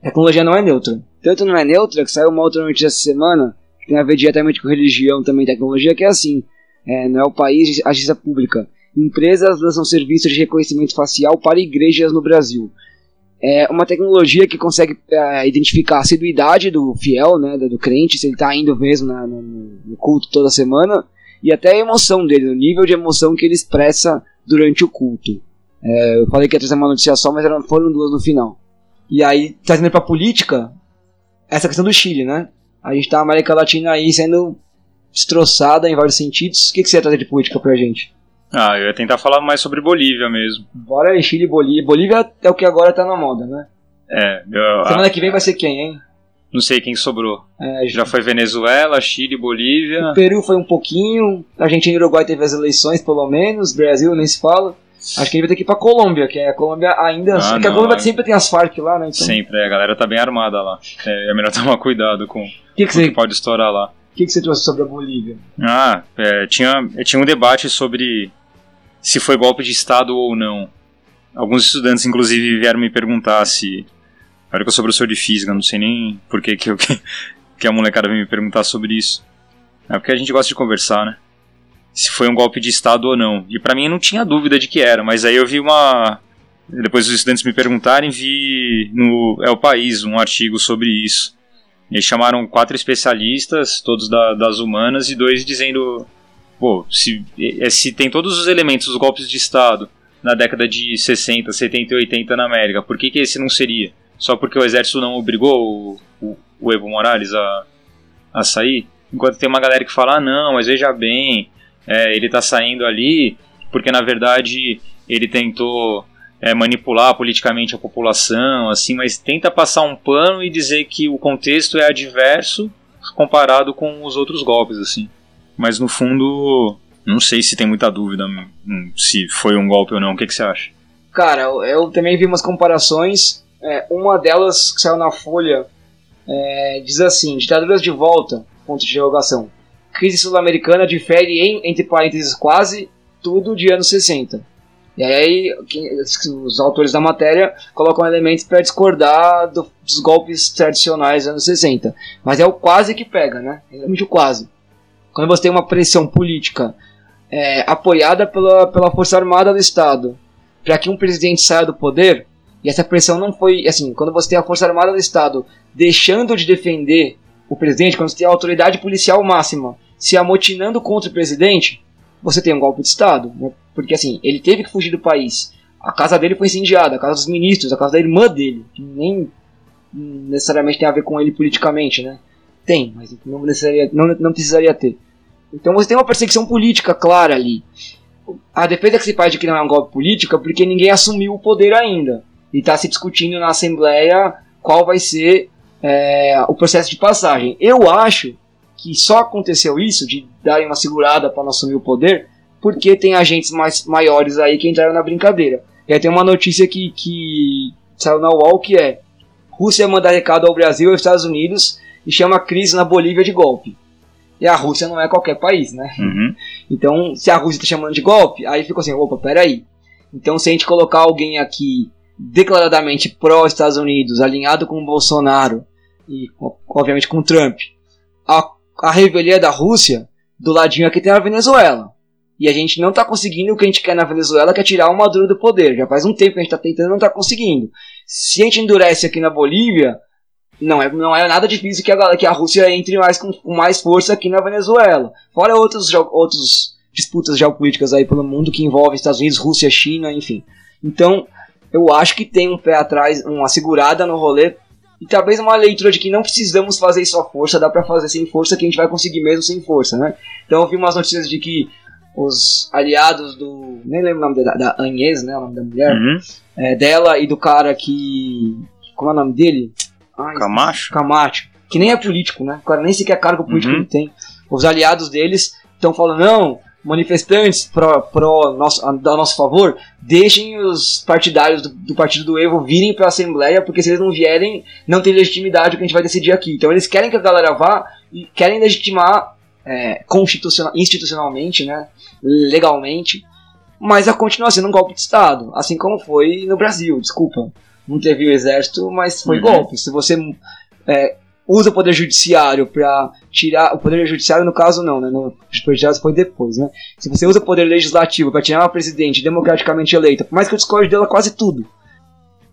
a tecnologia não é neutra. Tanto não é neutra que saiu uma outra notícia essa semana, que tem a ver diretamente com religião também tecnologia, que é assim. É, não é o país, agência pública. Empresas lançam serviços de reconhecimento facial para igrejas no Brasil é uma tecnologia que consegue é, identificar a assiduidade do fiel, né, do, crente, se ele está indo mesmo na, no, no, culto toda semana, e até a emoção dele, o nível de emoção que ele expressa durante o culto. É, eu falei que ia trazer uma notícia só, mas foram duas no final. E aí, trazendo para política, essa questão do Chile, né? A gente tá na América Latina aí sendo destroçada em vários sentidos. O que, que você ia trazer de política pra gente? Ah, eu ia tentar falar mais sobre Bolívia mesmo. Bora Chile e Bolívia. Bolívia é o que agora tá na moda, né? É, eu, Semana que vem vai ser quem, hein? não sei quem sobrou. É, Já foi Venezuela, Chile, Bolívia. O Peru foi um pouquinho, a Argentina e Uruguai teve as eleições, pelo menos, Brasil nem se fala. Acho que ele vai ter que ir pra Colômbia, que a Colômbia ainda. Ah, é que a não, Colômbia é. sempre tem as Farc lá, né? Então, Sempre, é, a galera tá bem armada lá. É, é melhor tomar cuidado com O que, que, o que você, pode estourar lá. que, que você trouxe sobre a Bolívia? Ah, é, tinha, tinha um debate sobre se foi golpe de Estado ou não. Alguns estudantes, inclusive, vieram me perguntar se. Olha que eu sou professor de física, não sei nem por que, que, eu- que a molecada veio me perguntar sobre isso. É porque a gente gosta de conversar, né? Se foi um golpe de Estado ou não. E pra mim não tinha dúvida de que era, mas aí eu vi uma. Depois os estudantes me perguntarem, vi no É o País um artigo sobre isso. Eles chamaram quatro especialistas, todos da- das humanas, e dois dizendo: pô, se, eh, se tem todos os elementos dos golpes de Estado na década de 60, 70 e 80 na América, por que, que esse não seria? Só porque o exército não obrigou o, o, o Evo Morales a, a sair? Enquanto tem uma galera que fala: ah, não, mas veja bem, é, ele tá saindo ali porque na verdade ele tentou é, manipular politicamente a população, assim, mas tenta passar um pano e dizer que o contexto é adverso comparado com os outros golpes, assim. Mas no fundo, não sei se tem muita dúvida hum, se foi um golpe ou não. O que, que você acha? Cara, eu, também vi umas comparações. É, uma delas que saiu na Folha é, diz assim: ditaduras de volta, ponto de interrogação. Crise sul-americana difere em, entre parênteses, quase tudo de anos 60. E aí, os autores da matéria colocam elementos para discordar do- dos golpes tradicionais dos anos 60. Mas é o quase que pega, né? Realmente o quase. Quando você tem uma pressão política é, apoiada pela, pela Força Armada do Estado para que um presidente saia do poder, e essa pressão não foi. Assim, quando você tem a Força Armada do Estado deixando de defender o presidente, quando você tem a autoridade policial máxima se amotinando contra o presidente, você tem um golpe de Estado. Né? Porque assim, ele teve que fugir do país. A casa dele foi incendiada, a casa dos ministros, a casa da irmã dele, que nem necessariamente tem a ver com ele politicamente, né? Tem, mas não, necessaria, não, não precisaria ter. Então você tem uma perseguição política clara ali. A defesa que se faz de que não é um golpe político é porque ninguém assumiu o poder ainda. E está se discutindo na Assembleia qual vai ser é, o processo de passagem. Eu acho que só aconteceu isso, de darem uma segurada para não assumir o poder, porque tem agentes mais maiores aí que entraram na brincadeira. E aí tem uma notícia que, que saiu na UOL que é Rússia manda recado ao Brasil e aos Estados Unidos e chama a crise na Bolívia de golpe. E a Rússia não é qualquer país, né? Uhum. Então, se a Rússia está chamando de golpe, aí ficou assim, opa, peraí. Então, se a gente colocar alguém aqui declaradamente pró-Estados Unidos, alinhado com o Bolsonaro e, obviamente, com o Trump, a, a revelia da Rússia, do ladinho aqui tem a Venezuela. E a gente não está conseguindo o que a gente quer na Venezuela, que é tirar o Maduro do poder. Já faz um tempo que a gente está tentando e não está conseguindo. Se a gente endurece aqui na Bolívia, não é, não é nada difícil que a, que a Rússia entre mais com, com mais força aqui na Venezuela. Fora outros, outros disputas geopolíticas aí pelo mundo que envolvem Estados Unidos, Rússia, China, enfim. Então, eu acho que tem um pé atrás, uma segurada no rolê e talvez uma leitura de que não precisamos fazer isso à força, dá pra fazer sem força que a gente vai conseguir mesmo sem força, né? Então eu vi umas notícias de que os aliados do. Nem lembro o nome da, da Agnès, né? O nome da mulher. Uhum. é, dela e do cara que. Como é o nome dele? Camacho? Camacho. Que nem é político, né? O cara nem sequer cargo político Uhum. ele tem. Os aliados deles estão falando, não, manifestantes pro, pro nosso, a, a nosso favor, deixem os partidários do, do partido do Evo virem para a Assembleia, porque se eles não vierem, não tem legitimidade o que a gente vai decidir aqui. Então eles querem que a galera vá e querem legitimar é, constitucional, institucionalmente, né, legalmente, mas a continua sendo um golpe de Estado, assim como foi no Brasil, desculpa. Não teve o exército, mas foi Uhum. golpe. Se você é, usa o poder judiciário para tirar. O poder judiciário, no caso, não, né? No judiciário foi depois, né? Se você usa o poder legislativo para tirar uma presidente democraticamente eleita, por mais que eu discorde dela quase tudo,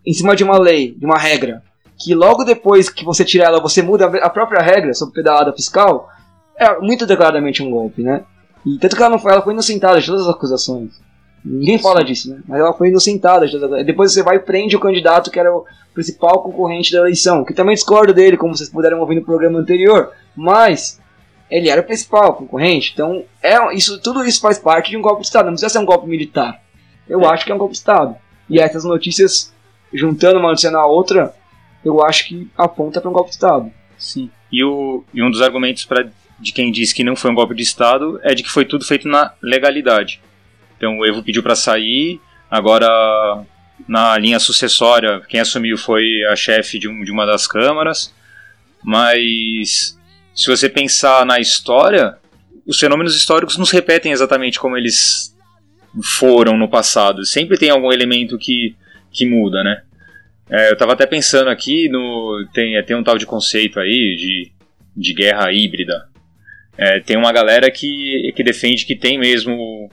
em cima de uma lei, de uma regra, que logo depois que você tira ela, você muda a própria regra sobre pedalada fiscal, é muito declaradamente um golpe, né? E tanto que ela não foi, ela foi inocentada de todas as acusações. Ninguém fala disso, né? Mas ela foi inocentada. Depois você vai e prende o candidato que era o principal concorrente da eleição. Que também discordo dele, como vocês puderam ouvir no programa anterior. Mas ele era o principal concorrente. Então, é, isso, tudo isso faz parte de um golpe de Estado. Não precisa ser um golpe militar. Eu é. acho que é um golpe de Estado. E essas notícias, juntando uma notícia na outra, eu acho que aponta para um golpe de Estado. Sim. E, o, e um dos argumentos pra, de quem diz que não foi um golpe de Estado é de que foi tudo feito na legalidade. Então o Evo pediu para sair, agora na linha sucessória, quem assumiu foi a chefe de, um, de uma das câmaras, mas se você pensar na história, os fenômenos históricos não se repetem exatamente como eles foram no passado. Sempre tem algum elemento que, que muda, né? É, eu estava até pensando aqui no tem, tem um tal de conceito aí de, de guerra híbrida. É, tem uma galera que, que defende que tem mesmo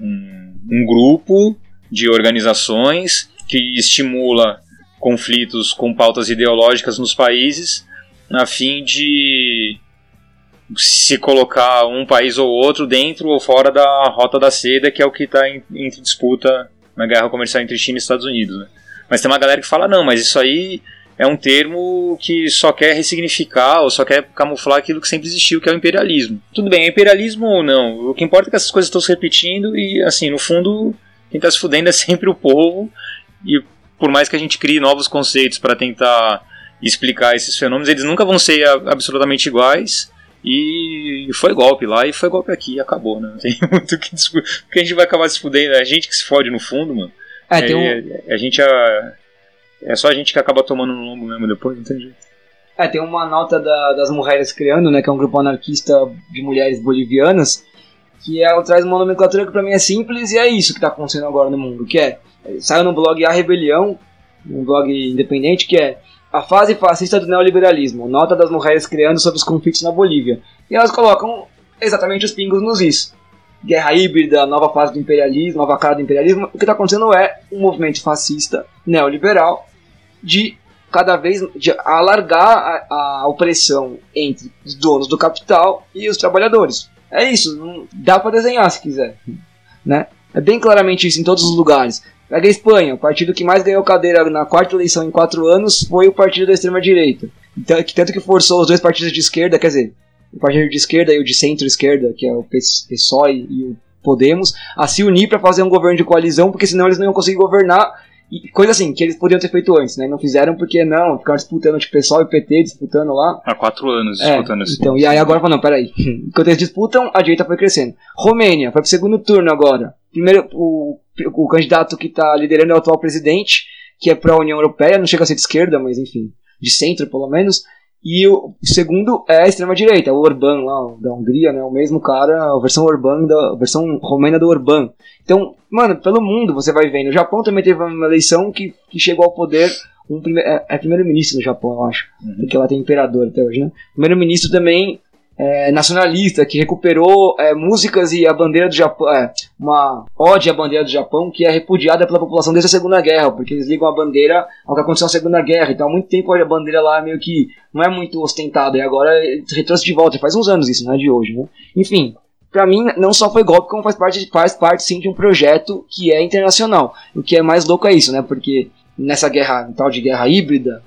um, um grupo de organizações que estimula conflitos com pautas ideológicas nos países a fim de se colocar um país ou outro dentro ou fora da rota da seda, que é o que está em, disputa na guerra comercial entre China e Estados Unidos. Né? Mas tem uma galera que fala, não, mas isso aí é um termo que só quer ressignificar ou só quer camuflar aquilo que sempre existiu, que é o imperialismo. Tudo bem, é imperialismo ou não, o que importa é que essas coisas estão se repetindo e, assim, no fundo, quem está se fudendo é sempre o povo e por mais que a gente crie novos conceitos para tentar explicar esses fenômenos, eles nunca vão ser absolutamente iguais. E foi golpe lá e foi golpe aqui e acabou, né? Não tem muito o que discutir. Porque a gente vai acabar se fudendo. É a gente que se fode no fundo, mano. É, tem um... é, a gente é, é só a gente que acaba tomando no lombo mesmo depois, não tem jeito. É, tem uma nota da, das Mulheres Criando, né? Que é um grupo anarquista de mulheres bolivianas. Que ela traz uma nomenclatura que pra mim é simples e é isso que tá acontecendo agora no mundo. Que é, saiu no blog A Rebelião, um blog independente, que é a fase fascista do neoliberalismo, nota das mulheres criando sobre os conflitos na Bolívia. E elas colocam exatamente os pingos nos is. Guerra híbrida, nova fase do imperialismo, nova cara do imperialismo. O que está acontecendo é um movimento fascista, neoliberal, de cada vez de alargar a, a opressão entre os donos do capital e os trabalhadores. É isso, não, dá para desenhar se quiser. Né? É bem claramente isso em todos os lugares. Pega a Espanha, o partido que mais ganhou cadeira na quarta eleição em quatro anos foi o partido da extrema-direita. Então, tanto que forçou os dois partidos de esquerda, quer dizer, o partido de esquerda e o de centro-esquerda, que é o PSOE e o Podemos, a se unir para fazer um governo de coalizão, porque senão eles não iam conseguir governar. E coisa assim, que eles podiam ter feito antes, né? Não fizeram porque não, ficaram disputando, tipo, PSOL e PT disputando lá. Há quatro anos é, disputando assim. Então, e aí agora não, peraí. Enquanto eles disputam, a direita foi crescendo. Romênia, foi pro segundo turno agora. Primeiro, o o candidato que está liderando é o atual presidente, que é para a União Europeia, não chega a ser de esquerda, mas enfim, de centro pelo menos. E o segundo é a extrema-direita, o Orbán lá, da Hungria, né? O mesmo cara, a versão Orbán, da a versão romena do Orbán. Então, mano, pelo mundo você vai vendo. O Japão também teve uma eleição que, que chegou ao poder. Um prime é, é primeiro-ministro do Japão, eu acho. Uhum. Porque lá tem imperador até hoje, né? Primeiro-ministro também é, nacionalista que recuperou é, músicas e a bandeira do Japão, é, uma ode à bandeira do Japão que é repudiada pela população desde a Segunda Guerra, porque eles ligam a bandeira ao que aconteceu na Segunda Guerra. Então há muito tempo a bandeira lá meio que não é muito ostentada e agora retrouxe de volta. Faz uns anos isso, não é de hoje, né? Enfim. Pra mim, não só foi golpe, como faz parte, faz parte sim de um projeto que é internacional. O que é mais louco é isso, né? Porque nessa guerra, tal de guerra híbrida,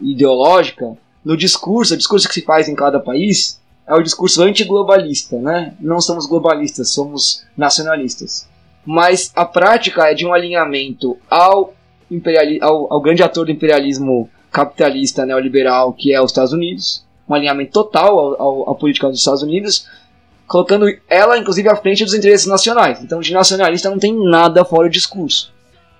ideológica, no discurso, o discurso que se faz em cada país, é o discurso antiglobalista, né? Não somos globalistas, somos nacionalistas. Mas a prática é de um alinhamento ao, imperiali ao, ao grande ator do imperialismo capitalista neoliberal, que é os Estados Unidos, um alinhamento total ao, ao, à política dos Estados Unidos, colocando ela, inclusive, à frente dos interesses nacionais. Então, de nacionalista não tem nada fora do discurso.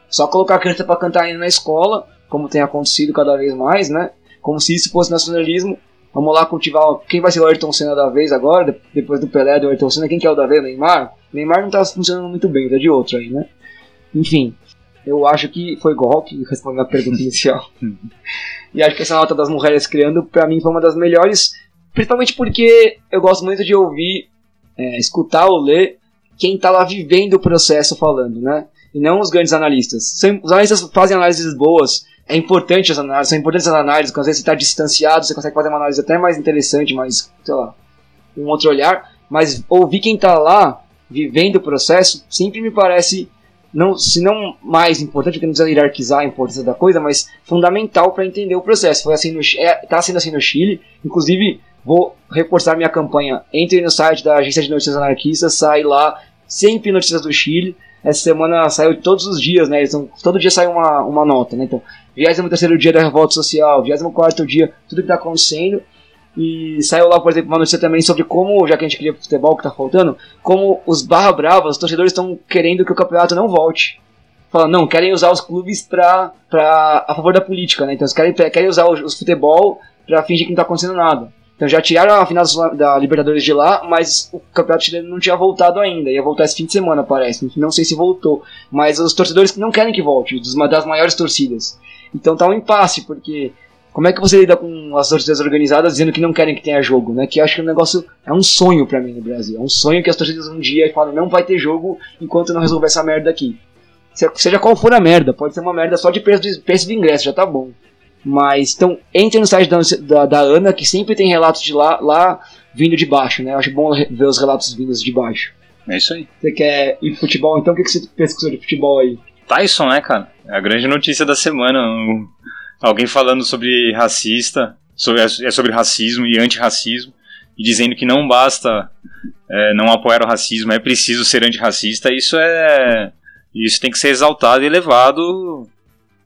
Só colocar a criança para cantar ainda na escola, como tem acontecido cada vez mais, né? Como se isso fosse nacionalismo, Vamos lá cultivar quem vai ser o Ayrton Senna da vez agora, depois do Pelé do Ayrton Senna, quem que é o da vez? Neymar? Neymar não tá funcionando muito bem, tá de outro aí, né? Enfim, eu acho que foi golpe, respondendo a pergunta inicial. e acho que essa nota das mulheres criando, pra mim, foi uma das melhores, principalmente porque eu gosto muito de ouvir, é, escutar ou ler quem tá lá vivendo o processo falando, né? E não os grandes analistas. Os analistas fazem análises boas, é importante as análises, são importantes as análises, quando às vezes você está distanciado, você consegue fazer uma análise até mais interessante, mais, sei lá, um outro olhar, mas ouvir quem está lá, vivendo o processo, sempre me parece, não, se não mais importante, porque não precisa hierarquizar a importância da coisa, mas fundamental para entender o processo. Foi assim no, é, tá sendo assim no Chile, inclusive vou reforçar minha campanha. Entre no site da Agência de Notícias Anarquistas, sai lá sempre notícias do Chile. Essa semana saiu todos os dias, né? Todo dia sai uma, uma nota, né? Então, 23 dia da revolta social, 24 dia, tudo que está acontecendo. E saiu lá, por exemplo, uma notícia também sobre como, já que a gente queria futebol que tá faltando, como os barra bravas, os torcedores estão querendo que o campeonato não volte. Falando, não, querem usar os clubes pra, pra, a favor da política, né? Então eles querem, querem usar os, os futebol pra fingir que não tá acontecendo nada. Então já tiraram a final da Libertadores de lá, mas o campeonato chileno não tinha voltado ainda. Ia voltar esse fim de semana, parece. Não sei se voltou. Mas os torcedores não querem que volte, das maiores torcidas. Então tá um impasse, porque como é que você lida com as torcidas organizadas dizendo que não querem que tenha jogo, né? Que eu acho que o negócio é um sonho para mim no Brasil. É um sonho que as torcidas um dia falam, não vai ter jogo enquanto não resolver essa merda aqui. Seja qual for a merda, pode ser uma merda só de preço de, preço de ingresso, já tá bom. Mas, então, entre no site da, da, da, Ana, que sempre tem relatos de lá, lá vindo de baixo, né? Eu acho bom ver os relatos vindos de baixo. É isso aí. Você quer ir pro futebol, então o que, que você pesquisou de futebol aí? Tyson, né, cara? É a grande notícia da semana alguém falando sobre racista, sobre, é sobre racismo e antirracismo, e dizendo que não basta é, não apoiar o racismo, é preciso ser antirracista, isso é. Isso tem que ser exaltado e levado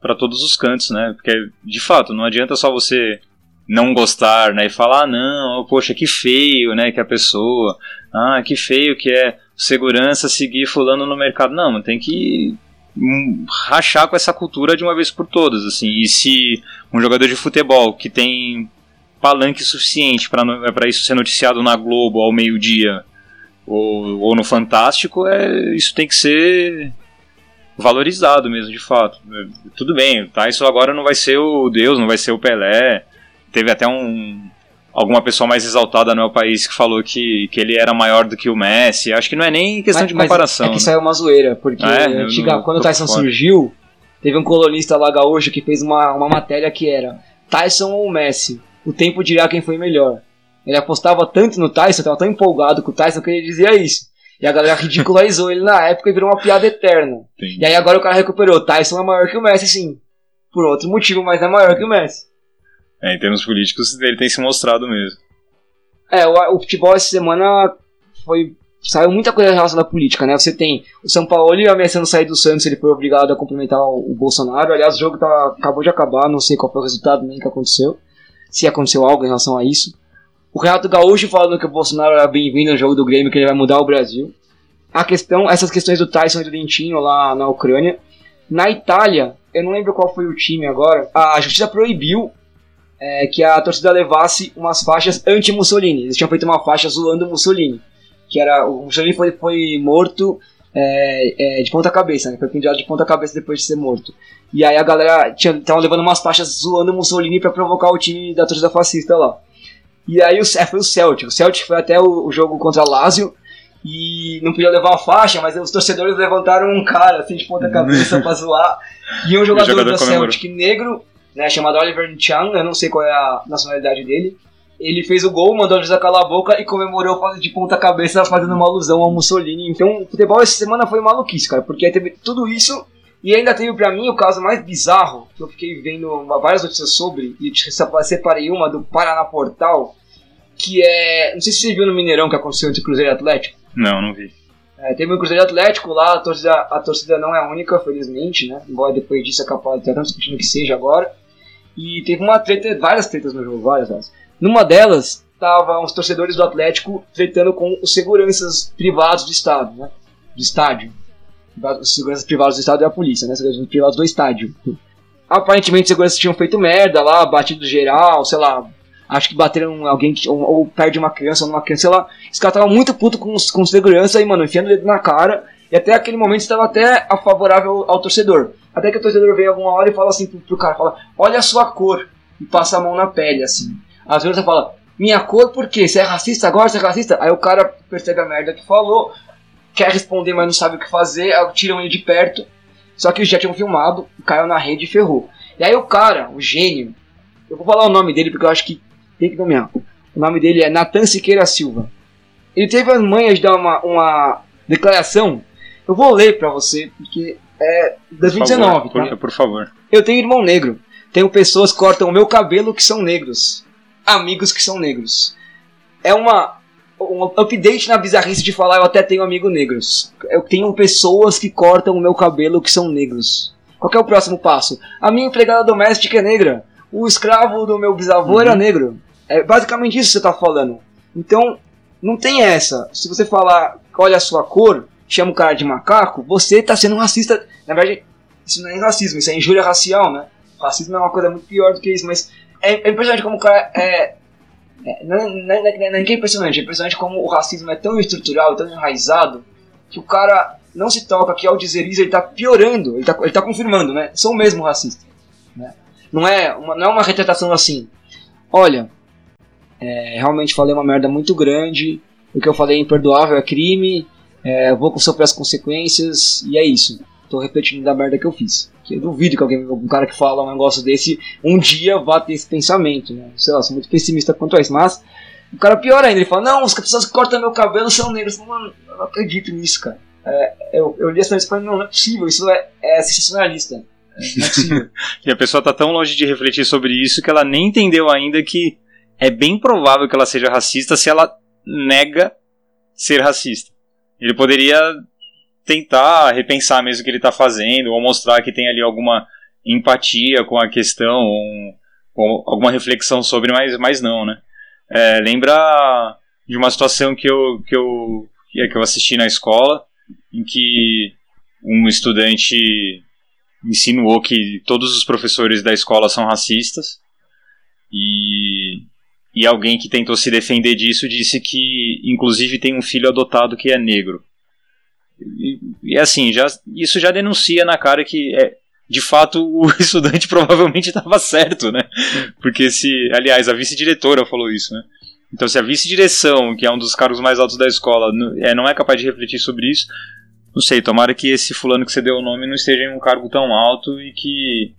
para todos os cantos, né? Porque, de fato, não adianta só você não gostar, né? E falar, ah, não, poxa, que feio, né? Que a pessoa, ah, que feio que é segurança seguir fulano no mercado. Não, tem que rachar com essa cultura de uma vez por todas, assim. E se um jogador de futebol que tem palanque suficiente para isso ser noticiado na Globo ao meio-dia ou, ou no Fantástico, é, isso tem que ser valorizado mesmo, de fato. Tudo bem, tá? Isso agora não vai ser o Deus, não vai ser o Pelé. Teve até um, alguma pessoa mais exaltada no meu país que falou que, que ele era maior do que o Messi. Acho que não é nem questão mas, de comparação. é que né? saiu uma zoeira, porque é, antiga, quando o Tyson surgiu, teve um colunista lá gaúcho que fez uma, uma matéria que era Tyson ou Messi? O tempo dirá quem foi melhor. Ele apostava tanto no Tyson, estava tão empolgado com o Tyson que ele dizia isso. E a galera ridicularizou ele na época e virou uma piada eterna. Entendi. E aí agora o cara recuperou. Tyson é maior que o Messi, sim. Por outro motivo, mas é maior que o Messi. É, em termos políticos, ele tem se mostrado mesmo. É, o, o futebol essa semana foi. Saiu muita coisa relacionada à política, né? Você tem o São Paulo ameaçando sair do Santos, ele foi obrigado a cumprimentar o, o Bolsonaro. Aliás, o jogo tá, acabou de acabar, não sei qual foi o resultado nem o que aconteceu. Se aconteceu algo em relação a isso. O Renato Gaúcho falando que o Bolsonaro era bem-vindo no jogo do Grêmio, que ele vai mudar o Brasil. A questão, essas questões do Tyson e do Dentinho lá na Ucrânia. Na Itália, eu não lembro qual foi o time agora, a justiça proibiu é, que a torcida levasse umas faixas anti-Mussolini. Eles tinham feito uma faixa zoando Mussolini. Que era. O Mussolini foi, foi morto é, é, de ponta cabeça, né? Foi pendurado de ponta cabeça depois de ser morto. E aí a galera tava levando umas faixas zoando Mussolini para provocar o time da torcida fascista lá. E aí o, é, foi o Celtic. O Celtic foi até o, o jogo contra o Lazio e não podia levar a faixa, mas os torcedores levantaram um cara assim de ponta cabeça pra zoar. E um jogador, jogador do Celtic negro né, chamado Oliver Chan, eu não sei qual é a nacionalidade dele. Ele fez o gol, mandou a juíza calar a boca e comemorou de ponta cabeça fazendo uma alusão ao Mussolini. Então, o futebol essa semana foi maluquice, cara, porque teve tudo isso e ainda teve para mim o caso mais bizarro, que eu fiquei vendo várias notícias sobre, e separei uma do Paraná Portal, que é. Não sei se você viu no Mineirão que aconteceu entre Cruzeiro e Atlético. Não, não vi. É, teve um Cruzeiro Atlético lá, a torcida, a torcida não é única, felizmente, né? Embora depois disso é capaz de estar discutindo que seja agora. E teve uma treta, várias tretas no jogo, várias, várias. Numa delas, estavam os torcedores do Atlético tretando com os seguranças privados do estado, né? Do estádio. Os seguranças privados do estado e a polícia, né? Seguranças privados do estádio. Aparentemente, os seguranças tinham feito merda lá, batido geral, sei lá. Acho que bateram alguém ou, ou perde uma criança ou uma criança, sei lá. Os caras estavam muito putos com, com segurança e, mano, enfiando o dedo na cara. E até aquele momento estava até favorável ao torcedor. Até que o torcedor vem alguma hora e fala assim pro, pro cara, fala, olha a sua cor. E passa a mão na pele, assim. Às vezes você fala, minha cor por quê? Você é racista agora? Você é racista? Aí o cara percebe a merda que falou, quer responder, mas não sabe o que fazer, tiram ele de perto. Só que já tinham filmado, caiu na rede e ferrou. E aí o cara, o gênio, eu vou falar o nome dele porque eu acho que tem que nomear. O nome dele é Natan Siqueira Silva. Ele teve as manhas de dar uma, uma declaração. Eu vou ler para você, porque é 2019, por favor, tá? por, favor. Eu tenho irmão negro. Tenho pessoas que cortam o meu cabelo que são negros. Amigos que são negros. é uma um update na bizarrice de falar eu até tenho amigos negros. Eu tenho pessoas que cortam o meu cabelo que são negros. Qual é o próximo passo? A minha empregada doméstica é negra. O escravo do meu bisavô uhum. era negro. É basicamente isso que você está falando. Então, não tem essa. Se você falar, olha a sua cor, chama o cara de macaco, você está sendo racista. Na verdade, isso não é racismo, isso é injúria racial, né? Racismo é uma coisa muito pior do que isso, mas é, é impressionante como o cara é. é não, não, não, não é impressionante, é impressionante como o racismo é tão estrutural, tão enraizado, que o cara não se toca que ao dizer isso ele está piorando, ele está ele tá confirmando, né? Sou mesmo racista. Né? Não, é uma, não é uma retratação assim. Olha, é, realmente falei uma merda muito grande, o que eu falei é imperdoável, é crime, é, vou sofrer as consequências, e é isso. Tô repetindo da merda que eu fiz. Que eu duvido que alguém, um cara que fala um negócio desse, um dia vá ter esse pensamento, né? Sei lá, sou muito pessimista quanto a isso, mas o cara pior ainda, ele fala, não, as pessoas que cortam meu cabelo são negros. Mano, eu não acredito nisso, cara. É, eu, eu li essa notícia e falei, não, não é possível, isso é, é sensacionalista. É, é e a pessoa tá tão longe de refletir sobre isso que ela nem entendeu ainda que é bem provável que ela seja racista se ela nega ser racista. Ele poderia tentar repensar mesmo o que ele está fazendo, ou mostrar que tem ali alguma empatia com a questão, ou, ou alguma reflexão sobre, mas, mas não, né? É, lembra de uma situação que eu, que, eu, que eu assisti na escola, em que um estudante insinuou que todos os professores da escola são racistas, e e alguém que tentou se defender disso disse que, inclusive, tem um filho adotado que é negro. E, e assim, já, isso já denuncia na cara que, é, de fato, o estudante provavelmente estava certo, né? Porque se, aliás, a vice-diretora falou isso, né? Então, se a vice-direção, que é um dos cargos mais altos da escola, é, não é capaz de refletir sobre isso, não sei, tomara que esse fulano que você deu o nome não esteja em um cargo tão alto e que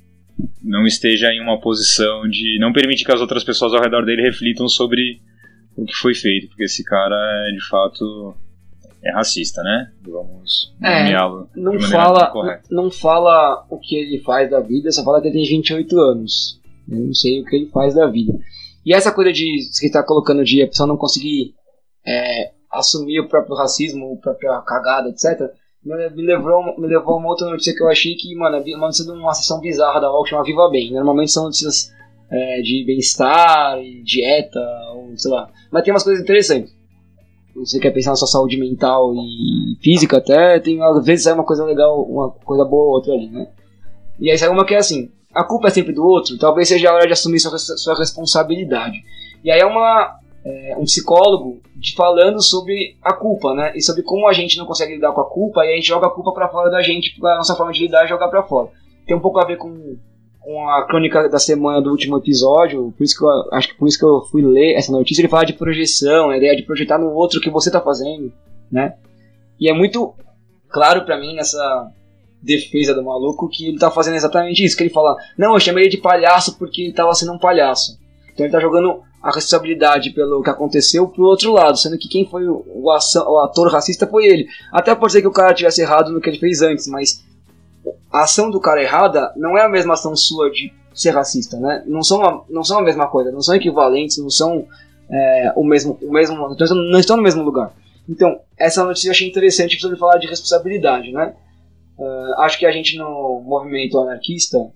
não esteja em uma posição de não permitir que as outras pessoas ao redor dele reflitam sobre o que foi feito, porque esse cara é de fato é racista, né? Vamos é, nomeá-lo não fala não fala o que ele faz da vida, só fala que ele tem 28 anos. Eu não sei o que ele faz da vida. E essa coisa de que está colocando de a pessoa não conseguir é, assumir o próprio racismo, a própria cagada, etc me levou, me levou a uma outra notícia que eu achei que, mano, é uma notícia de uma sessão bizarra da UOL que Viva Bem. Normalmente são notícias é, de bem-estar, dieta, ou sei lá. Mas tem umas coisas interessantes. Você quer pensar na sua saúde mental e física até, tem às vezes sai uma coisa legal, uma coisa boa ou outra ali, né? E aí sai uma que é assim, a culpa é sempre do outro, talvez seja a hora de assumir sua, sua responsabilidade. E aí é uma, é, um psicólogo de, falando sobre a culpa, né? E sobre como a gente não consegue lidar com a culpa e a gente joga a culpa para fora da gente, a nossa forma de lidar é jogar para fora. Tem um pouco a ver com, com a crônica da semana do último episódio, por isso que eu acho que por isso que eu fui ler essa notícia, ele fala de projeção, a ideia de projetar no outro o que você tá fazendo, né? E é muito claro para mim nessa defesa do maluco que ele tá fazendo exatamente isso, que ele fala: "Não, eu chamei ele de palhaço porque ele tava sendo um palhaço". Então ele tá jogando a responsabilidade pelo que aconteceu pro outro lado, sendo que quem foi o, o, o, ator racista foi ele. Até pode ser que o cara tivesse errado no que ele fez antes, mas a ação do cara errada não é a mesma ação sua de ser racista, né? Não são a, não são a mesma coisa, não são equivalentes, não são é, o mesmo, o mesmo, não estão no mesmo lugar. Então, essa notícia eu achei interessante para falar de responsabilidade, né? Uh, acho que a gente no movimento anarquista,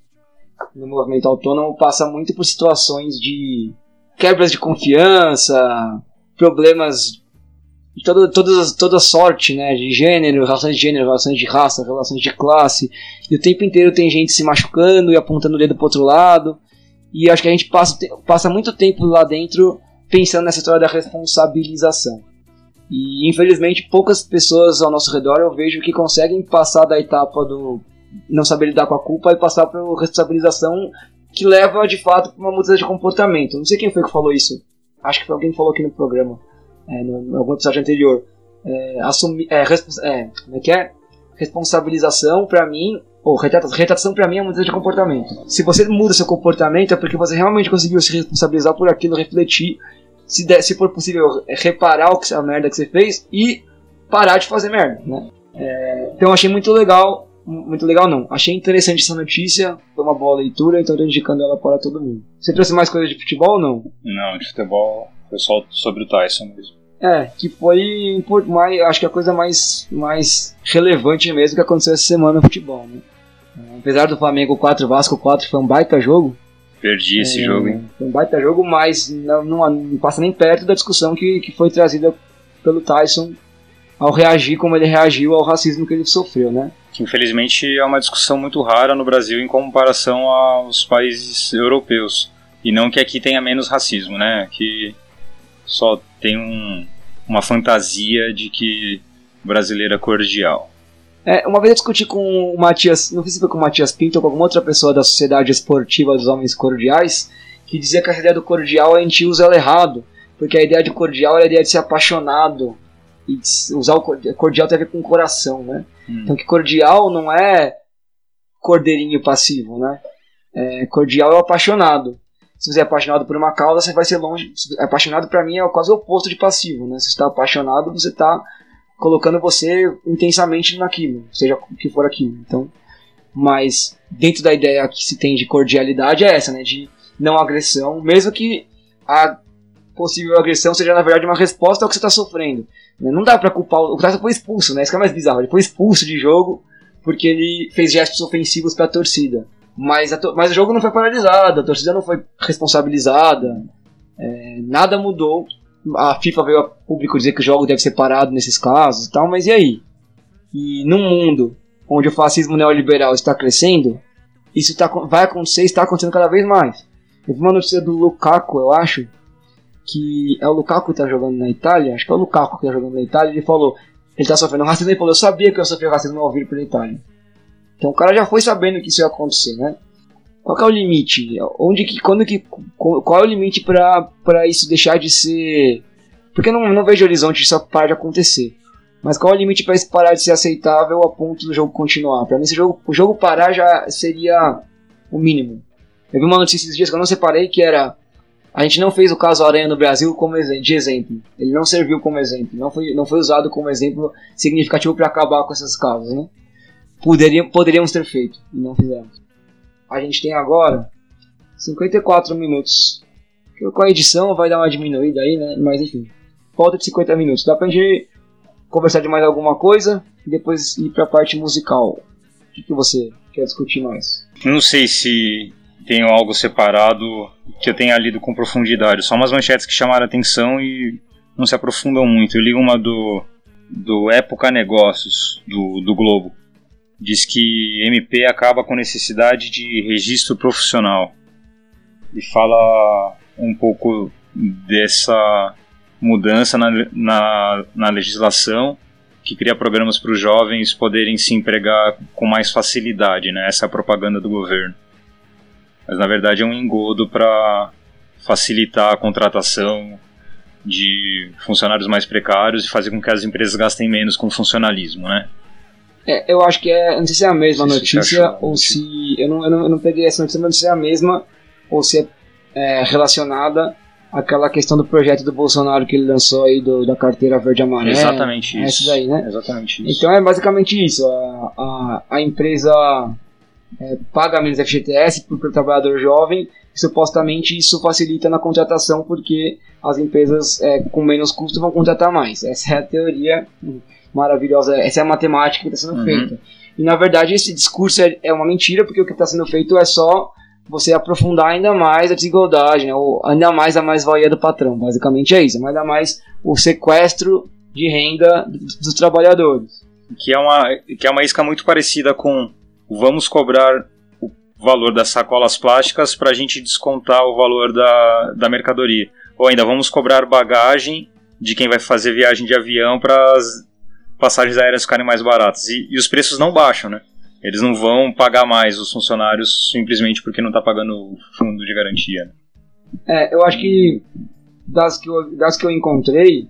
no movimento autônomo, passa muito por situações de quebras de confiança, problemas de toda, toda, toda sorte, né? De gênero, relações de gênero, relações de raça, relações de classe. E o tempo inteiro tem gente se machucando e apontando o dedo pro outro lado. E acho que a gente passa, passa muito tempo lá dentro pensando nessa história da responsabilização. E infelizmente poucas pessoas ao nosso redor eu vejo que conseguem passar da etapa do não saber lidar com a culpa e passar para responsabilização que leva de fato para uma mudança de comportamento. Não sei quem foi que falou isso. Acho que foi alguém que falou aqui no programa, é, no, no algum episódio anterior. É, assumir, é, é, como é que é? Responsabilização para mim, ou retratação para mim é uma mudança de comportamento. Se você muda seu comportamento é porque você realmente conseguiu se responsabilizar por aquilo, refletir, se, der, se for possível, reparar o que, a merda que você fez e parar de fazer merda, né? É, então achei muito legal muito legal não. Achei interessante essa notícia, foi uma boa leitura, então estou indicando ela para todo mundo. Você trouxe mais coisa de futebol ou não? Não, de futebol Foi só sobre o Tyson mesmo. É, que foi mais, acho que a coisa mais, mais relevante mesmo que aconteceu essa semana no futebol, né? Apesar do Flamengo 4 Vasco 4 foi um baita jogo. Perdi esse é, jogo, hein? Foi um baita jogo, mas não, não, não, passa nem perto da discussão que, que foi trazida pelo Tyson ao reagir como ele reagiu ao racismo que ele sofreu, né? Que infelizmente é uma discussão muito rara no Brasil em comparação aos países europeus. E não que aqui tenha menos racismo, né? Que só tem um, uma fantasia de que o brasileiro é cordial. É, uma vez eu discuti com o Matias, não sei se foi com o Matias Pinto ou com alguma outra pessoa da Sociedade Esportiva dos Homens Cordiais, que dizia que a ideia do cordial a gente usa ela errado, porque a ideia de cordial é a ideia de ser apaixonado, e usar o cordial tem a ver com coração, né? Hum. Então que cordial não é cordeirinho passivo, né? É, cordial é o apaixonado. Se você é apaixonado por uma causa, você vai ser longe. Apaixonado para mim é quase o oposto de passivo, né? Se você está apaixonado, você está colocando você intensamente naquilo, seja o que for aquilo. Então, mas dentro da ideia que se tem de cordialidade é essa, né? De não agressão, mesmo que a possível agressão seja na verdade uma resposta ao que você está sofrendo. Não dá para culpar o cara foi expulso, né? Isso que é mais bizarro. Ele foi expulso de jogo porque ele fez gestos ofensivos para a torcida. Mas, to mas o jogo não foi paralisado, a torcida não foi responsabilizada, é, nada mudou. A FIFA veio a público dizer que o jogo deve ser parado nesses casos e tal, mas e aí? E num mundo onde o fascismo neoliberal está crescendo, isso tá, vai acontecer está acontecendo cada vez mais. Eu vi uma notícia do Lukaku, eu acho, que é o Lukaku que está jogando na Itália, acho que é o Lukaku que está jogando na Itália, ele falou, ele está sofrendo racismo, ele falou, eu sabia que eu sofria racismo ao vir pela Itália. Então o cara já foi sabendo que isso ia acontecer, né? Qual é o limite? Onde que, quando que, qual é o limite para isso deixar de ser? Porque eu não, não vejo horizonte isso parar de acontecer. Mas qual é o limite para isso parar de ser aceitável a ponto do jogo continuar? Para mim, esse jogo, o jogo parar já seria o mínimo. Eu vi uma notícia esses dias que eu não separei que era a gente não fez o caso Aranha no Brasil como de exemplo. Ele não serviu como exemplo, não foi, não foi usado como exemplo significativo para acabar com esses casos, né? Poderíamos, poderíamos ter feito e não fizemos. A gente tem agora 54 minutos. Com a edição vai dar uma diminuída aí, né? Mas enfim, falta de 50 minutos. Dá pra gente conversar de mais alguma coisa e depois ir pra parte musical. O que, que você quer discutir mais? Não sei se tenho algo separado que eu tenha lido com profundidade. Só umas manchetes que chamaram atenção e não se aprofundam muito. Eu li uma do, do Época Negócios, do, do Globo diz que MP acaba com necessidade de registro profissional e fala um pouco dessa mudança na, na, na legislação que cria programas para os jovens poderem se empregar com mais facilidade, né? Essa é a propaganda do governo. Mas na verdade é um engodo para facilitar a contratação de funcionários mais precários e fazer com que as empresas gastem menos com funcionalismo, né? É, eu acho que é. Não sei se é a mesma notícia ou se. Eu não, eu, não, eu não peguei essa notícia, mas não sei se é a mesma ou se é, é relacionada àquela questão do projeto do Bolsonaro que ele lançou aí do, da carteira verde-amarela. Exatamente é isso. daí, né? Exatamente isso. Então é basicamente isso. A, a, a empresa é, paga menos FGTS para o trabalhador jovem e supostamente isso facilita na contratação porque as empresas é, com menos custo vão contratar mais. Essa é a teoria maravilhosa. Essa é a matemática que está sendo uhum. feita. E na verdade esse discurso é, é uma mentira, porque o que está sendo feito é só você aprofundar ainda mais a desigualdade, né? ou ainda mais a mais-valia do patrão. Basicamente é isso, ainda mais o sequestro de renda dos trabalhadores. Que é uma, que é uma isca muito parecida com vamos cobrar o valor das sacolas plásticas para a gente descontar o valor da, da mercadoria. Ou ainda vamos cobrar bagagem de quem vai fazer viagem de avião para passagens aéreas ficarem mais baratas. E, e, os preços não baixam, né? Eles não vão pagar mais os funcionários simplesmente porque não está pagando o fundo de garantia. É, eu acho que das que eu, das que eu encontrei,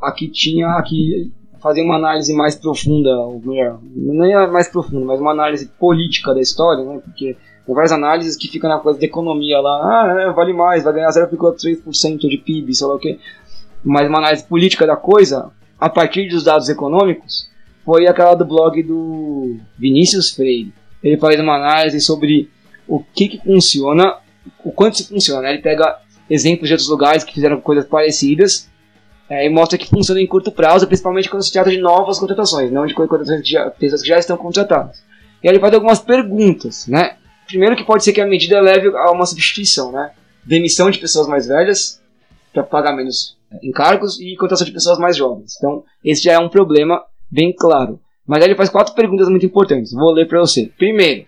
aqui tinha aqui fazer uma análise mais profunda, ou melhor, nem é mais profunda, mas uma análise política da história, né? Porque tem várias análises que ficam na coisa de economia lá, ah, é, vale mais, vai ganhar 0,3% de PIB, sei lá o quê. Mas uma análise política da coisa, a partir dos dados econômicos foi aquela do blog do Vinícius Freire. Ele faz uma análise sobre o que, que funciona, o quanto se funciona. Ele pega exemplos de outros lugares que fizeram coisas parecidas é, e mostra que funciona em curto prazo, principalmente quando se trata de novas contratações, não de contratações de pessoas que já estão contratadas. E ele faz algumas perguntas, né? Primeiro que pode ser que a medida leve a uma substituição, né? Demissão de pessoas mais velhas para pagar menos encargos e contratação de pessoas mais jovens. Então, esse já é um problema bem claro. Mas aí ele faz quatro perguntas muito importantes. Vou ler para você. Primeiro,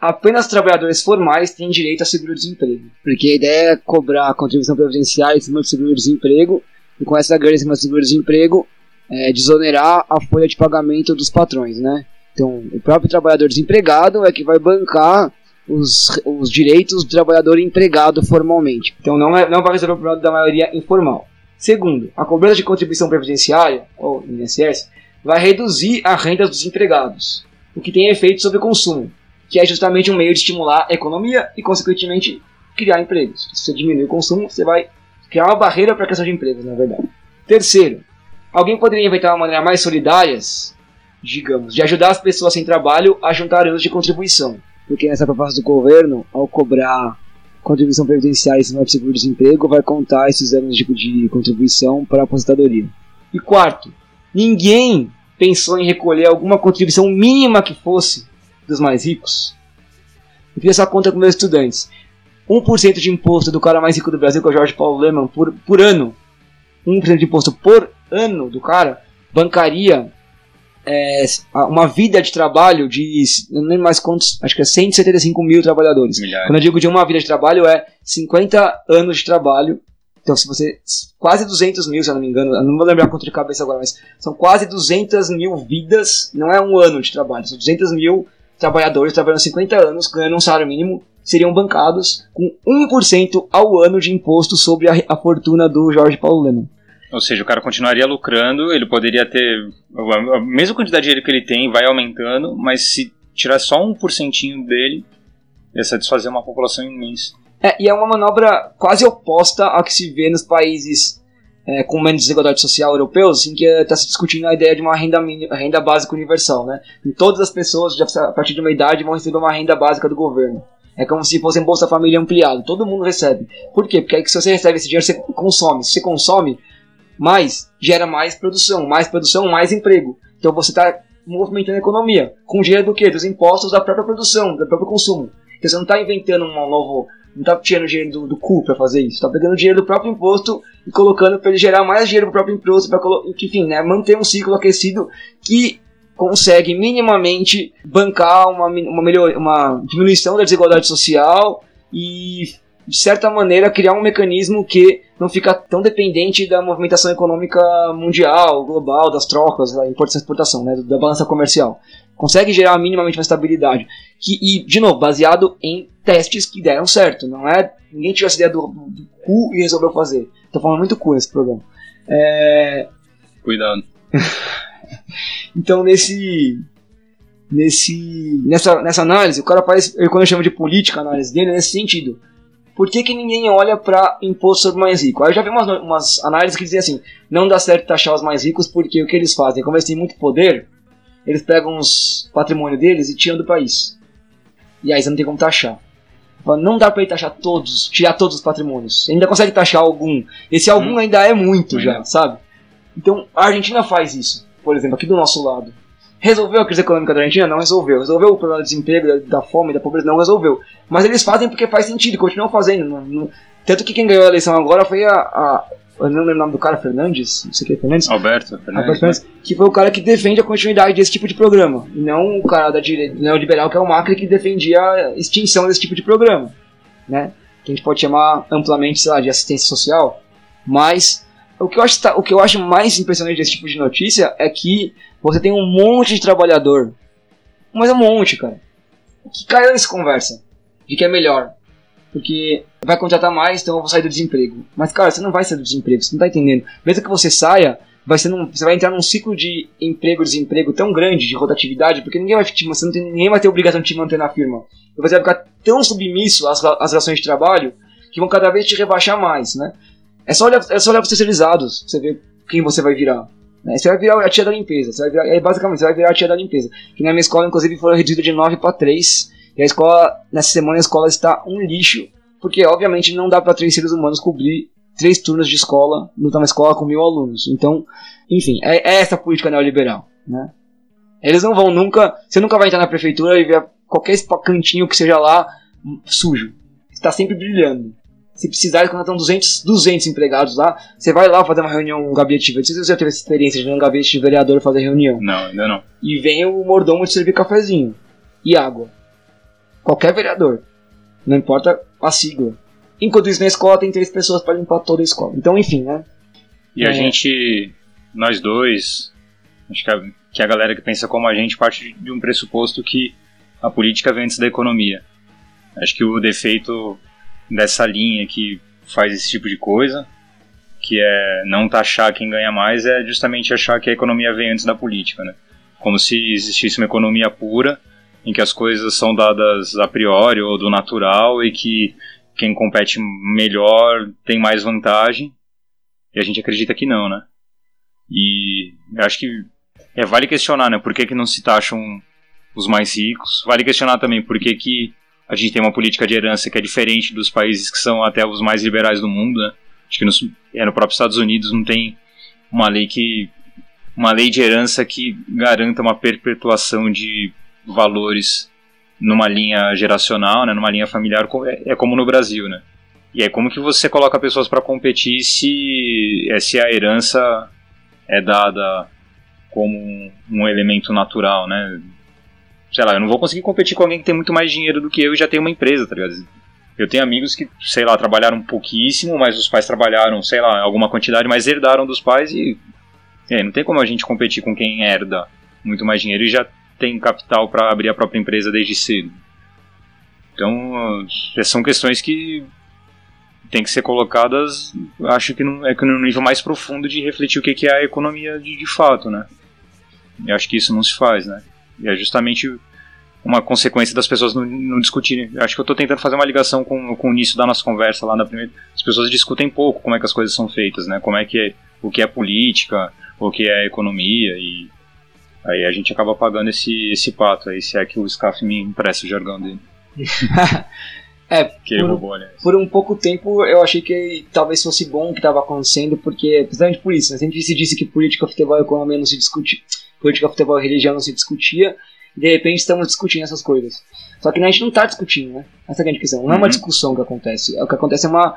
apenas trabalhadores formais têm direito a seguro-desemprego. Porque a ideia é cobrar a contribuição previdenciária em cima do seguro-desemprego e com essa grana em cima do seguro-desemprego é, desonerar a folha de pagamento dos patrões, né? Então, o próprio trabalhador desempregado é que vai bancar os, os direitos do trabalhador empregado formalmente. Então, não, é, não vai resolver o problema da maioria informal. Segundo, a cobrança de contribuição previdenciária, ou INSS, vai reduzir a renda dos empregados, o que tem efeito sobre o consumo, que é justamente um meio de estimular a economia e, consequentemente, criar empregos. Se você diminuir o consumo, você vai criar uma barreira para a criação de empregos, na verdade. Terceiro, alguém poderia inventar uma maneira mais solidária, digamos, de ajudar as pessoas sem trabalho a juntar anos de contribuição. Porque nessa proposta do governo, ao cobrar contribuição previdenciária cima do seguro-desemprego, vai contar esses anos de, de contribuição para a aposentadoria. E quarto, ninguém pensou em recolher alguma contribuição mínima que fosse dos mais ricos. Eu fiz essa conta com meus estudantes. 1% de imposto do cara mais rico do Brasil, que é o Jorge Paulo Leman, por, por ano. 1% de imposto por ano do cara bancaria é, uma vida de trabalho de não lembro mais quantos, acho que é 175 mil trabalhadores. Milhares. Quando eu digo de uma vida de trabalho, é 50 anos de trabalho. Então, se você. Quase 200 mil, se eu não me engano, eu não vou lembrar quanto de cabeça agora, mas são quase 200 mil vidas, não é um ano de trabalho, são 200 mil trabalhadores trabalhando 50 anos, ganhando um salário mínimo, seriam bancados com 1% ao ano de imposto sobre a, a fortuna do Jorge Paulo Leman. Ou seja, o cara continuaria lucrando, ele poderia ter. A mesma quantidade de dinheiro que ele tem vai aumentando, mas se tirar só um porcentinho dele, ia satisfazer uma população imensa. É, e é uma manobra quase oposta ao que se vê nos países é, com menos desigualdade social europeus, em que está se discutindo a ideia de uma renda, renda básica universal. Né? E todas as pessoas, a partir de uma idade, vão receber uma renda básica do governo. É como se fosse um Bolsa Família ampliado, todo mundo recebe. Por quê? Porque aí que se você recebe esse dinheiro, você consome. Se você consome, mais gera mais produção, mais produção, mais emprego. Então você está movimentando a economia com dinheiro do quê? Dos impostos da própria produção, do próprio consumo. Então você não está inventando um novo, não está tirando dinheiro do, do cu para fazer isso, está pegando dinheiro do próprio imposto e colocando para ele gerar mais dinheiro para o próprio imposto, para enfim, né, manter um ciclo aquecido que consegue minimamente bancar uma, uma, melhor, uma diminuição da desigualdade social e de certa maneira, criar um mecanismo que não fica tão dependente da movimentação econômica mundial, global, das trocas, da importação e exportação, né, da balança comercial. Consegue gerar minimamente uma estabilidade. Que, e, de novo, baseado em testes que deram certo. Não é ninguém tirou essa ideia do, do cu e resolveu fazer. Tô falando muito cu nesse programa. É... Cuidado. então, nesse, nesse, nessa, nessa análise, o cara faz, quando eu chamo de política, a análise dele é nesse sentido por que, que ninguém olha para imposto sobre o mais rico? Aí eu já vi umas, umas análises que dizem assim: não dá certo taxar os mais ricos porque o que eles fazem? Como eles têm muito poder, eles pegam os patrimônio deles e tiram do país. E aí você não tem como taxar. Não dá para taxar todos, tirar todos os patrimônios. Você ainda consegue taxar algum. Esse algum hum. ainda é muito já, sabe? Então a Argentina faz isso, por exemplo, aqui do nosso lado. Resolveu a crise econômica da Argentina? Não resolveu. Resolveu o problema do desemprego, da fome, da pobreza? Não resolveu. Mas eles fazem porque faz sentido, continuam fazendo. Não, não... Tanto que quem ganhou a eleição agora foi a, a. Eu não lembro o nome do cara, Fernandes? Não sei o que, Fernandes? Alberto Fernandes. Alberto Fernandes que foi o cara que defende a continuidade desse tipo de programa. E não o cara da direita neoliberal, que é o Macri, que defendia a extinção desse tipo de programa. Né? Que a gente pode chamar amplamente, sei lá, de assistência social. Mas o que, eu acho, o que eu acho mais impressionante desse tipo de notícia é que você tem um monte de trabalhador, mas é um monte, cara, que caiu nessa conversa de que é melhor. Porque vai contratar mais, então eu vou sair do desemprego. Mas, cara, você não vai sair do desemprego, você não tá entendendo. Mesmo que você saia, vai ser num, você vai entrar num ciclo de emprego-desemprego tão grande, de rotatividade, porque ninguém vai, te, você não tem, ninguém vai ter obrigação de te manter na firma. Você vai ficar tão submisso às, às relações de trabalho que vão cada vez te rebaixar mais, né? É só olhar, é só olhar para os pra você ver quem você vai virar. Né? Você vai virar a tia da limpeza. Você vai virar, é, basicamente, você vai virar a tia da limpeza. Que na minha escola, inclusive, foram reduzidas de 9 para 3. E a escola, nessa semana, a escola está um lixo porque obviamente não dá para três seres humanos cobrir três turnos de escola numa escola com mil alunos. Então, enfim, é, é essa política neoliberal, né? Eles não vão nunca, você nunca vai entrar na prefeitura e ver qualquer cantinho que seja lá sujo. Está sempre brilhando. Se precisar, contratam 200, 200 empregados lá. Você vai lá fazer uma reunião no gabinete de Não sei se você já teve essa experiência de ir no gabinete de vereador fazer reunião. Não, ainda não. E vem o mordomo te servir cafezinho e água. Qualquer vereador. Não importa a sigla. Enquanto isso, na escola tem três pessoas para limpar toda a escola. Então, enfim, né? E a é. gente, nós dois, acho que a, que a galera que pensa como a gente parte de um pressuposto que a política vem antes da economia. Acho que o defeito dessa linha que faz esse tipo de coisa, que é não taxar quem ganha mais, é justamente achar que a economia vem antes da política, né? Como se existisse uma economia pura, em que as coisas são dadas a priori ou do natural e que quem compete melhor tem mais vantagem. E a gente acredita que não, né? E acho que é, vale questionar, né? Por que, que não se taxam os mais ricos? Vale questionar também por que, que a gente tem uma política de herança que é diferente dos países que são até os mais liberais do mundo, né? Acho que no, é, no próprio Estados Unidos não tem uma lei que uma lei de herança que garanta uma perpetuação de valores numa linha geracional, né, numa linha familiar, é, é como no Brasil, né? E aí como que você coloca pessoas para competir se, é, se a herança é dada como um elemento natural, né? Sei lá, eu não vou conseguir competir com alguém que tem muito mais dinheiro do que eu e já tem uma empresa, tá ligado? Eu tenho amigos que, sei lá, trabalharam pouquíssimo, mas os pais trabalharam, sei lá, alguma quantidade, mas herdaram dos pais e. É, não tem como a gente competir com quem herda muito mais dinheiro e já tem capital para abrir a própria empresa desde cedo. Então, é, são questões que tem que ser colocadas, acho que, no, é que nível mais profundo de refletir o que é a economia de, de fato, né? Eu acho que isso não se faz, né? É justamente uma consequência das pessoas não, não discutirem. Acho que eu estou tentando fazer uma ligação com, com o início da nossa conversa lá na primeira. As pessoas discutem pouco como é que as coisas são feitas, né? Como é que é, o que é política, o que é economia e aí a gente acaba pagando esse esse pato aí, se é que o SCAF me empresta o jargão dele. é, que por, roubou, por um pouco tempo eu achei que talvez fosse bom o que estava acontecendo, porque, precisamente por isso, né? sempre se disse que política, futebol e economia não se discute política, futebol e religião não se discutia, e de repente estamos discutindo essas coisas. Só que a gente não está discutindo, né? Essa é a grande questão. Não é uma uhum. discussão que acontece. O que acontece é uma.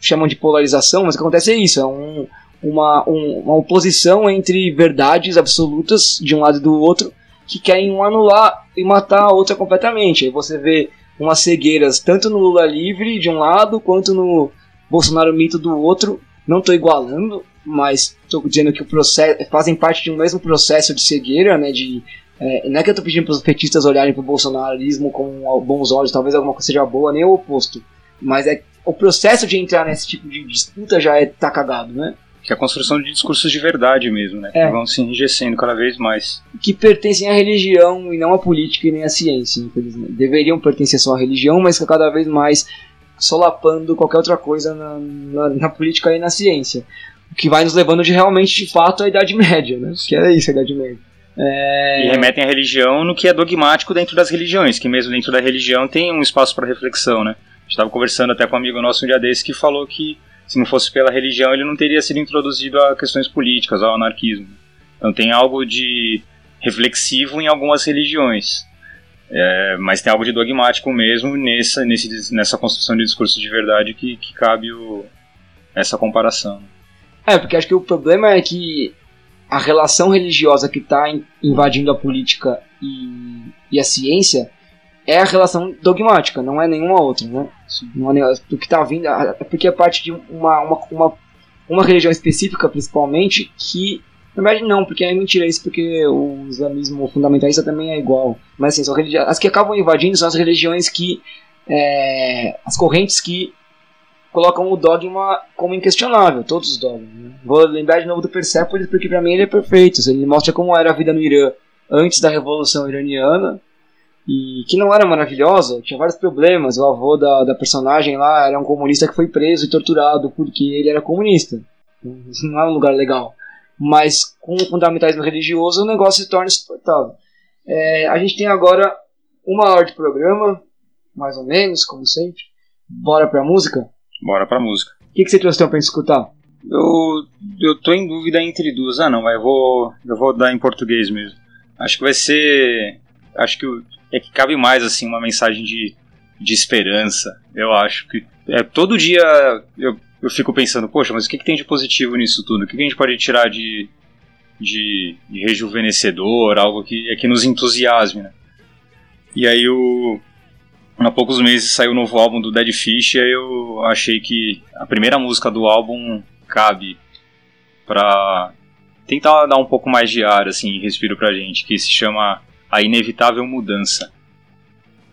chamam de polarização, mas o que acontece é isso: é um, uma, um, uma oposição entre verdades absolutas de um lado e do outro que querem um anular e matar a outra completamente. Aí você vê umas cegueiras tanto no Lula livre de um lado quanto no Bolsonaro mito do outro. Não estou igualando, mas estou dizendo que o processo fazem parte de um mesmo processo de cegueira, né? De é, não é que eu estou pedindo para os petistas olharem para o bolsonarismo com bons olhos, talvez alguma coisa seja boa, nem o oposto. Mas é o processo de entrar nesse tipo de disputa já é tá cagado, né? Que é a construção de discursos de verdade mesmo, né? É. Que vão se enrijecendo cada vez mais. Que pertencem à religião e não à política e nem à ciência, infelizmente. Deveriam pertencer só à religião, mas que cada vez mais solapando qualquer outra coisa na, na, na política e na ciência que vai nos levando de realmente, de fato, à Idade Média, né? Que é isso, a Idade Média. É... E remetem à religião no que é dogmático dentro das religiões, que mesmo dentro da religião tem um espaço para reflexão, né? A gente estava conversando até com um amigo nosso um dia desse que falou que se não fosse pela religião ele não teria sido introduzido a questões políticas, ao anarquismo. Então tem algo de reflexivo em algumas religiões, é, mas tem algo de dogmático mesmo nessa, nesse, nessa construção de discurso de verdade que, que cabe o, essa comparação. É, porque acho que o problema é que a relação religiosa que está invadindo a política e, e, a ciência é a relação dogmática, não é nenhuma outra, né? Não é, o que está vindo é porque é parte de uma, uma, uma, uma religião específica, principalmente, que na verdade não, porque é mentira isso, porque o islamismo fundamentalista também é igual. Mas assim, as que acabam invadindo são as religiões que. É, as correntes que colocam o dogma como inquestionável, todos os dogmas. Né? Vou lembrar de novo do Persepolis, porque para mim ele é perfeito. Ele mostra como era a vida no Irã antes da Revolução Iraniana, e que não era maravilhosa, tinha vários problemas. O avô da, da personagem lá era um comunista que foi preso e torturado porque ele era comunista. Não é um lugar legal. Mas com o fundamentalismo religioso o negócio se torna insuportável. É, a gente tem agora uma hora de programa, mais ou menos, como sempre. Bora pra música? Bora pra música. O que, que você trouxe então pra escutar? Eu, eu tô em dúvida entre duas. Ah, não, mas eu vou, eu vou dar em português mesmo. Acho que vai ser. Acho que é que cabe mais assim uma mensagem de, de esperança. Eu acho que é, todo dia eu, eu fico pensando, poxa, mas o que, que tem de positivo nisso tudo? O que, que a gente pode tirar de, de, de rejuvenescedor, algo que, é que nos entusiasme, né? E aí o, há poucos meses saiu o novo álbum do Dead Fish e aí eu achei que a primeira música do álbum cabe pra tentar dar um pouco mais de ar, assim, respiro pra gente, que se chama A Inevitável Mudança.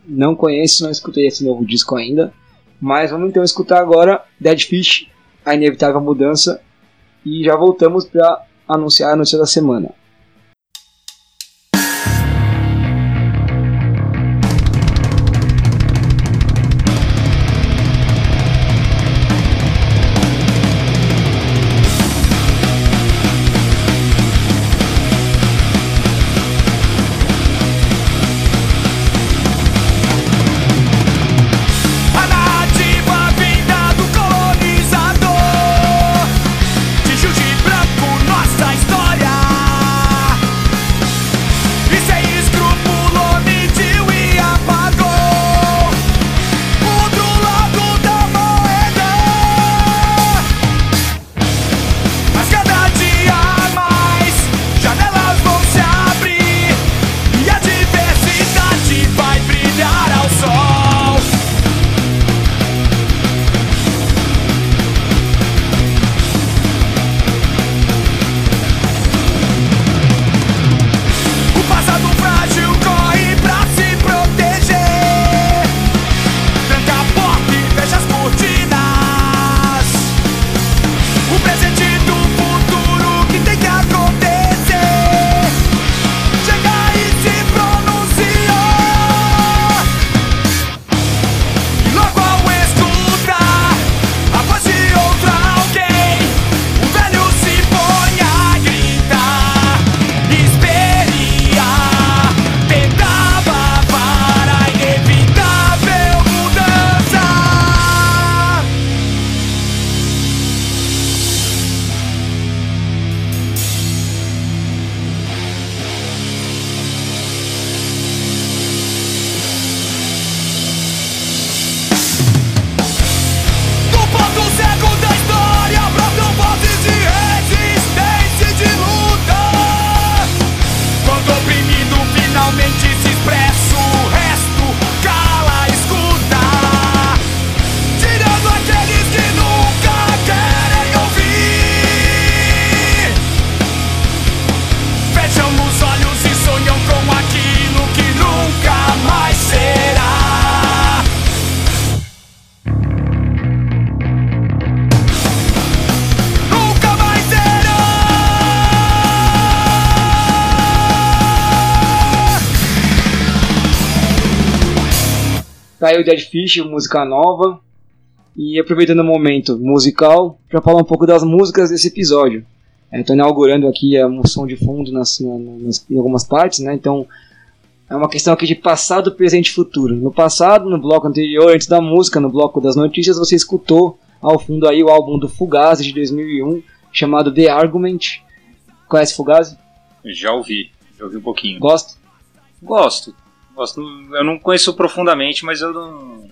Não conheço, não escutei esse novo disco ainda, mas vamos então escutar agora Dead Fish, A Inevitável Mudança, e já voltamos para anunciar a notícia da semana. O Dead Fish, música nova. E aproveitando o momento musical, para falar um pouco das músicas desse episódio. Estou inaugurando aqui a som de fundo nas, na- nas- em algumas partes, né? Então é uma questão aqui de passado, presente e futuro. No passado, no bloco anterior, antes da música, no bloco das notícias, você escutou ao fundo aí o álbum do Fugazi de 2001, chamado The Argument. Conhece Fugazi? Já ouvi, já ouvi um pouquinho. Gosto. Gosto. Eu não conheço profundamente, mas eu não.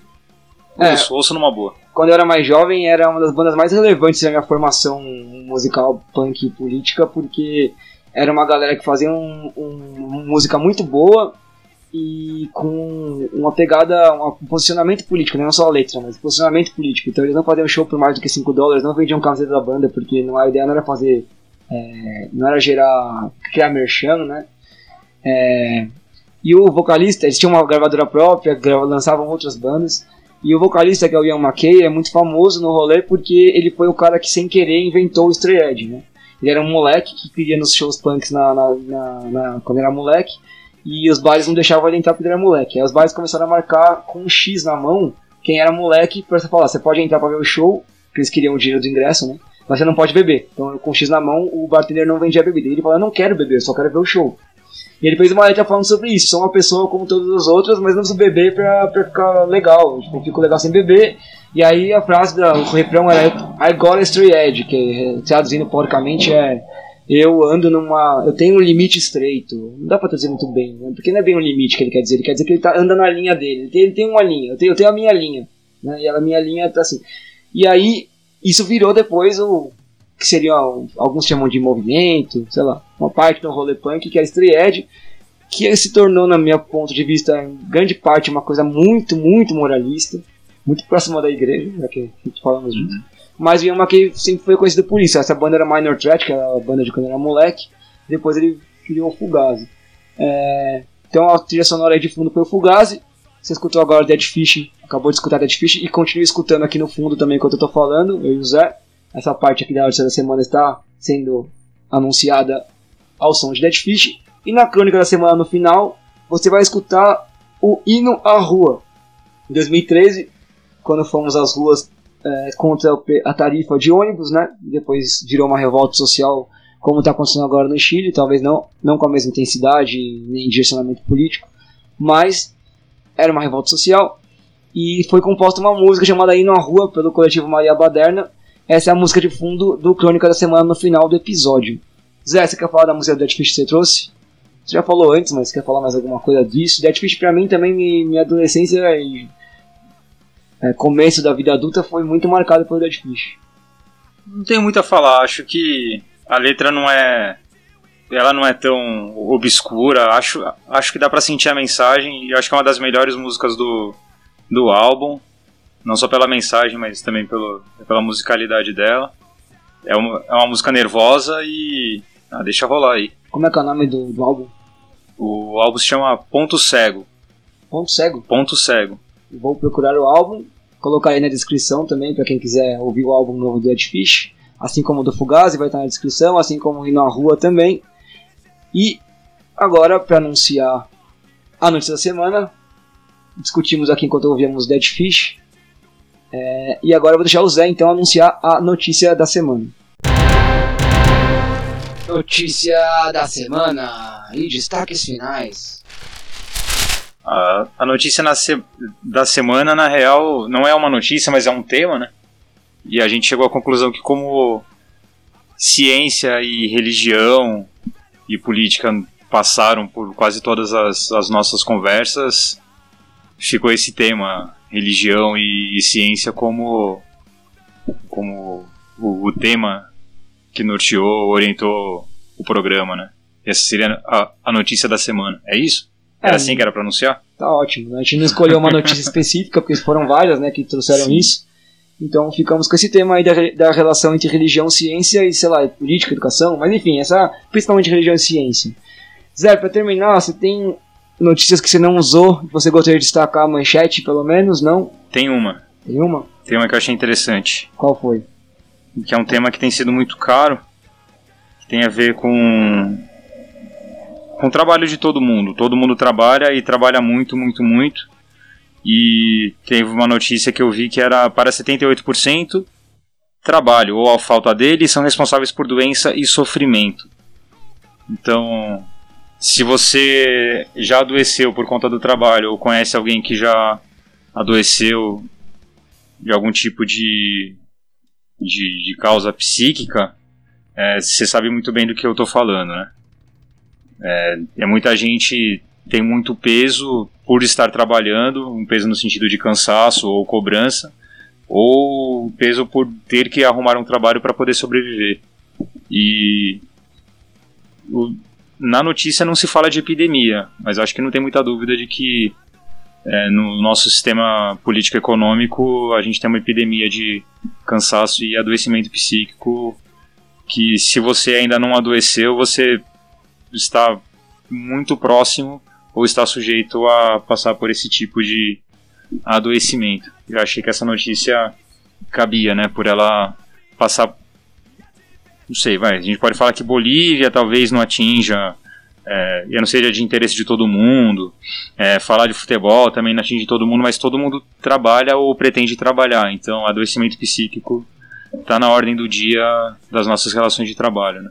É. Ouço, ouço numa boa. quando eu era mais jovem, era uma das bandas mais relevantes da minha formação musical, punk e política, porque era uma galera que fazia um, um- uma música muito boa e com uma pegada, um posicionamento político, não só a letra, mas posicionamento político. Então eles não faziam show por mais do que 5 dólares, não vendiam camiseta da banda, porque não- a ideia não era fazer, é, não era gerar, criar merchan, né? É, e o vocalista, eles tinham uma gravadora própria, lançavam outras bandas. E o vocalista, que é o Ian McKay, é muito famoso no rolê porque ele foi o cara que, sem querer, inventou o Stray Edge, né? Ele era um moleque que queria nos shows punks na, na, na- na- quando era moleque, e os bares não deixavam ele entrar porque era moleque. Aí os bares começaram a marcar com um X na mão quem era moleque você falar, você pode entrar pra ver o show, porque eles queriam o dinheiro do ingresso, né? Mas você não pode beber. Então, com o X na mão, o bartender não vendia bebida. E ele falou, eu não quero beber, eu só quero ver o show. E ele fez uma letra falando sobre isso. Sou uma pessoa como todas as outras, mas não uso beber pra, pra ficar legal. Tipo, fico legal sem beber. E aí a frase, da, o refrão era I got a stray edge, que traduzindo porcamente é eu ando numa. Eu tenho um limite estreito. Não dá pra traduzir muito bem, né? porque não é bem um limite que ele quer dizer. Ele quer dizer que ele tá, anda na linha dele. Ele tem, ele tem uma linha. Eu tenho, eu tenho a minha linha. Né? E a minha linha tá assim. E aí, isso virou depois o. que seria. Alguns chamam de movimento, sei lá. Uma parte do rolê punk que era Stray Edge. Que se tornou, na minha ponto de vista, em grande parte, uma coisa muito, muito moralista. Muito próxima da igreja, já que a falamos junto. Mas uma que sempre foi conhecida por isso. Essa banda era Minor Threat, que era a banda de quando era moleque. Depois ele criou o Fugazi. É, então a trilha sonora aí de fundo foi o Fugazi. Você escutou agora Dead Fish, acabou de escutar Dead Fish e continua escutando aqui no fundo também enquanto eu tô falando, eu e o Zé. Essa parte aqui da notícia da semana está sendo anunciada ao som de Dead Fish. E na crônica da semana no final, você vai escutar o Hino à Rua. Em 2013, quando fomos às ruas é, contra a tarifa de ônibus, né? Depois virou uma revolta social, como está acontecendo agora no Chile, talvez não, não com a mesma intensidade nem direcionamento político, mas era uma revolta social. E foi composta uma música chamada Hino à Rua pelo coletivo Maria Baderna. Essa é a música de fundo do Crônica da Semana no final do episódio. Zé, você quer falar da música do Dead Fish que você trouxe? Você já falou antes, mas quer falar mais alguma coisa disso? Dead Fish pra mim também, minha adolescência e é, começo da vida adulta foi muito marcado pelo Dead Fish. Não tenho muito a falar, acho que a letra não é ela não é tão obscura, acho, acho que dá para sentir a mensagem e acho que é uma das melhores músicas do, do álbum, não só pela mensagem, mas também pelo, pela musicalidade dela. É uma, é uma música nervosa e ah, deixa rolar aí. Como é que é o nome do, do álbum? O álbum se chama Ponto Cego. Ponto Cego? Ponto Cego. Vou procurar o álbum, colocar aí na descrição também para quem quiser ouvir o álbum novo do Dead Fish, assim como o do Fugazi vai estar na descrição, assim como ir na rua também. E agora para anunciar a notícia da semana, discutimos aqui enquanto ouvíamos Dead Fish. É, e agora eu vou deixar o Zé então anunciar a notícia da semana. Notícia da semana e destaques finais. A, a notícia se, da semana, na real, não é uma notícia, mas é um tema, né? E a gente chegou à conclusão que, como ciência e religião e política passaram por quase todas as, as nossas conversas, ficou esse tema, religião e, e ciência, como, como o, o, tema que norteou, orientou o programa, né? Essa seria a, a notícia da semana. É isso? Era é, assim que era pra anunciar? Tá ótimo. Né? A gente não escolheu uma notícia específica, porque foram várias né, que trouxeram Sim. isso. Então ficamos com esse tema aí da, da relação entre religião, ciência e, sei lá, política, educação. Mas enfim, essa principalmente religião e ciência. Zé, pra terminar, você tem notícias que você não usou, você gostaria de destacar a manchete, pelo menos, não? Tem uma. Tem uma? Tem uma que eu achei interessante. Qual foi? Que é um tema que tem sido muito caro, que tem a ver com com o trabalho de todo mundo. Todo mundo trabalha e trabalha muito, muito, muito. E teve uma notícia que eu vi que era para 78% trabalho ou a falta dele são responsáveis por doença e sofrimento. Então, se você já adoeceu por conta do trabalho ou conhece alguém que já adoeceu de algum tipo de, de, de causa psíquica, é, você sabe muito bem do que eu estou falando, né? É, é muita gente tem muito peso por estar trabalhando, um peso no sentido de cansaço ou cobrança, ou peso por ter que arrumar um trabalho para poder sobreviver. E o, na notícia não se fala de epidemia, mas acho que não tem muita dúvida de que é, no nosso sistema político-econômico a gente tem uma epidemia de cansaço e adoecimento psíquico que se você ainda não adoeceu, você está muito próximo ou está sujeito a passar por esse tipo de adoecimento. Eu achei que essa notícia cabia, né, por ela passar não sei, vai, a gente pode falar que Bolívia talvez não atinja é, e não seja de interesse de todo mundo. É, falar de futebol também não atinge todo mundo, mas todo mundo trabalha ou pretende trabalhar. Então, adoecimento psíquico está na ordem do dia das nossas relações de trabalho. Né?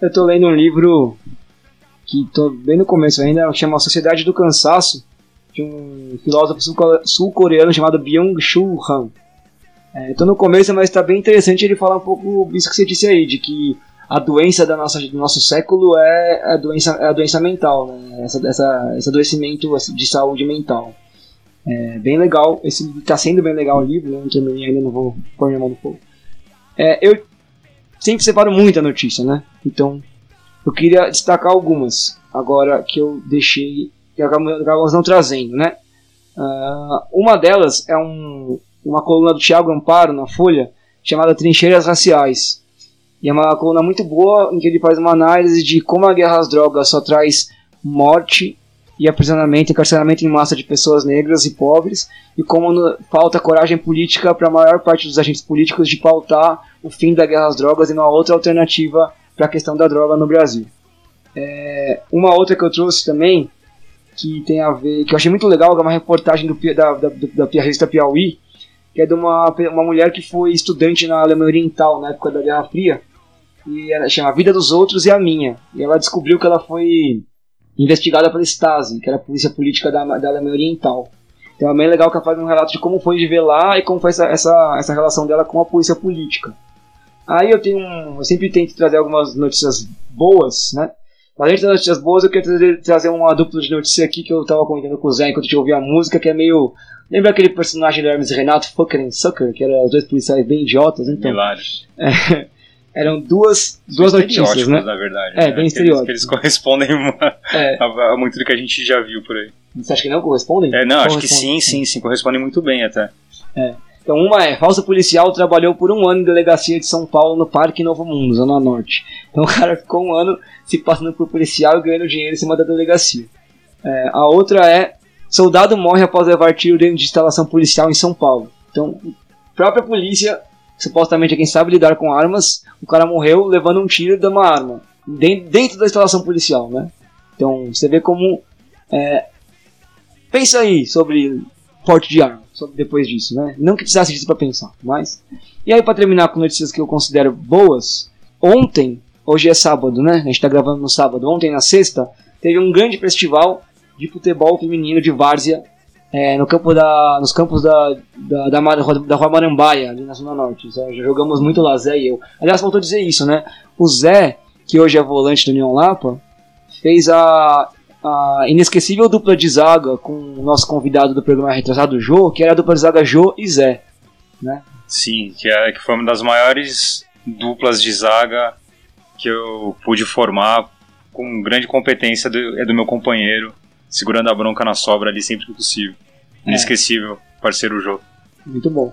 Eu tô lendo um livro que tô bem no começo ainda, chama Sociedade do Cansaço, de um filósofo sul-coreano chamado Byung-Chul Han. É, tô no começo, mas está bem interessante ele falar um pouco isso que você disse aí, de que a doença da nossa, do nosso século é a doença, é a doença mental, né? essa, essa, esse adoecimento de saúde mental. É bem legal, esse está sendo bem legal o livro, né? terminei ainda, não vou pôr minha mão no fogo. É, eu sempre separo muita notícia, né? Então, eu queria destacar algumas, agora que eu deixei, que acabamos não trazendo, né? Uh, uma delas é um, uma coluna do Tiago Amparo na Folha, chamada Trincheiras Raciais. E é uma coluna muito boa em que ele faz uma análise de como a guerra às drogas só traz morte e aprisionamento, encarceramento em massa de pessoas negras e pobres, e como falta coragem política para a maior parte dos agentes políticos de pautar o fim da guerra às drogas e uma outra alternativa para a questão da droga no Brasil. É, uma outra que eu trouxe também, que tem a ver, que eu achei muito legal, é uma reportagem do, da, da, da, da revista Piauí, que é de uma, uma mulher que foi estudante na Alemanha Oriental na época da Guerra Fria, e ela chama A Vida dos Outros e a Minha. E ela descobriu que ela foi investigada pela Stasi, que era a polícia política da, da Alemanha Oriental. Então é bem legal que ela faz um relato de como foi viver lá e como foi essa, essa, essa relação dela com a polícia política. Aí eu tenho um, eu sempre tento trazer algumas notícias boas, né? Além das notícias boas, eu quero trazer, trazer uma dupla de notícia aqui que eu tava comentando com o Zé enquanto eu ouvia a música, que é meio. Lembra aquele personagem do Hermes Renato, Fucker and Sucker, que eram os dois policiais bem idiotas, então? Hilários. É, eram duas, duas notícias, né? na verdade. É, né? bem Eles, estereótipos. eles correspondem a, É. a- a muito do que a gente já viu por aí. Você acha que não correspondem? É, não, acho que sim, sim, sim, correspondem muito bem até. Então, uma é: falso policial trabalhou por um ano em delegacia de São Paulo no Parque Novo Mundo, Zona Norte. Então, o cara ficou um ano se passando por policial e ganhando dinheiro em cima da delegacia. É, a outra é: soldado morre após levar tiro dentro de instalação policial em São Paulo. Então, própria polícia, supostamente é quem sabe lidar com armas, o cara morreu levando um tiro de uma arma dentro, dentro da instalação policial, né? Então, você vê como. é, pensa aí sobre porte de arma, sobre depois disso, né? Não que precisasse disso pra pensar, mas. E aí, pra terminar com notícias que eu considero boas, ontem, hoje é sábado, né? A gente tá gravando no sábado, ontem na sexta, teve um grande festival de futebol feminino de várzea é, no campo da, nos campos da, da, da, da Rua Marambaia, ali na Zona Norte. Já jogamos muito lá, Zé e eu. Aliás, faltou dizer isso, né? O Zé, que hoje é volante do União Lapa, fez a, a inesquecível dupla de zaga com o nosso convidado do programa retrasado, Jô, que era a dupla de zaga Jô e Zé. Sim, que, é, que foi uma das maiores duplas de zaga que eu pude formar com grande competência do, é do meu companheiro, segurando a bronca na sobra ali sempre que possível. É. Inesquecível, parceiro Jô. Muito bom.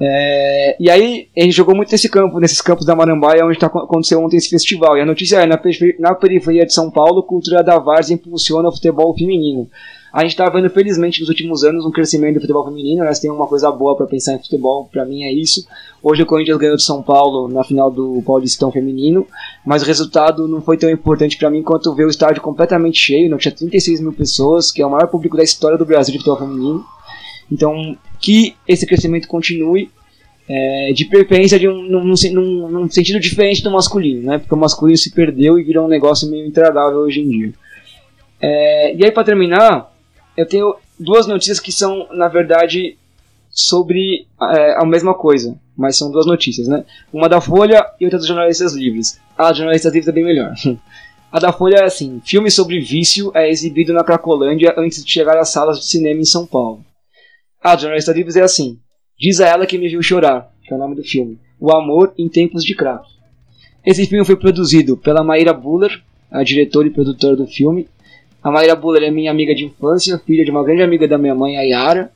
É, e aí, gente jogou muito nesse campo, nesses campos da Marambaia, onde tá, aconteceu ontem esse festival. E a notícia é: na, na periferia de São Paulo, cultura da várzea impulsiona o futebol feminino. A gente tá vendo, felizmente, nos últimos anos, um crescimento do futebol feminino. Elas têm uma coisa boa para pensar em futebol, pra mim é isso. Hoje o Corinthians ganhou de São Paulo na final do Paulistão Feminino, mas o resultado não foi tão importante pra mim quanto ver o estádio completamente cheio. Não tinha 36 mil pessoas, que é o maior público da história do Brasil de futebol feminino. Então, que esse crescimento continue é, de preferência de um, num, num num- sentido diferente do masculino, né? Porque o masculino se perdeu e virou um negócio meio intragável hoje em dia. É, e aí, para terminar, eu tenho duas notícias que são, na verdade, sobre é, a mesma coisa, mas são duas notícias, né? Uma da Folha e outra dos jornalistas livres. A jornalistas livres é bem melhor. A da Folha é assim: filme sobre vício é exibido na Cracolândia antes de chegar às salas de cinema em São Paulo. A dos jornalistas livres é assim: Diz a ela que me viu chorar, que é o nome do filme. O Amor em Tempos de Crack. Esse filme foi produzido pela Maíra Buller, a diretora e produtora do filme. A Maíra Buller é minha amiga de infância, filha de uma grande amiga da minha mãe, a Yara.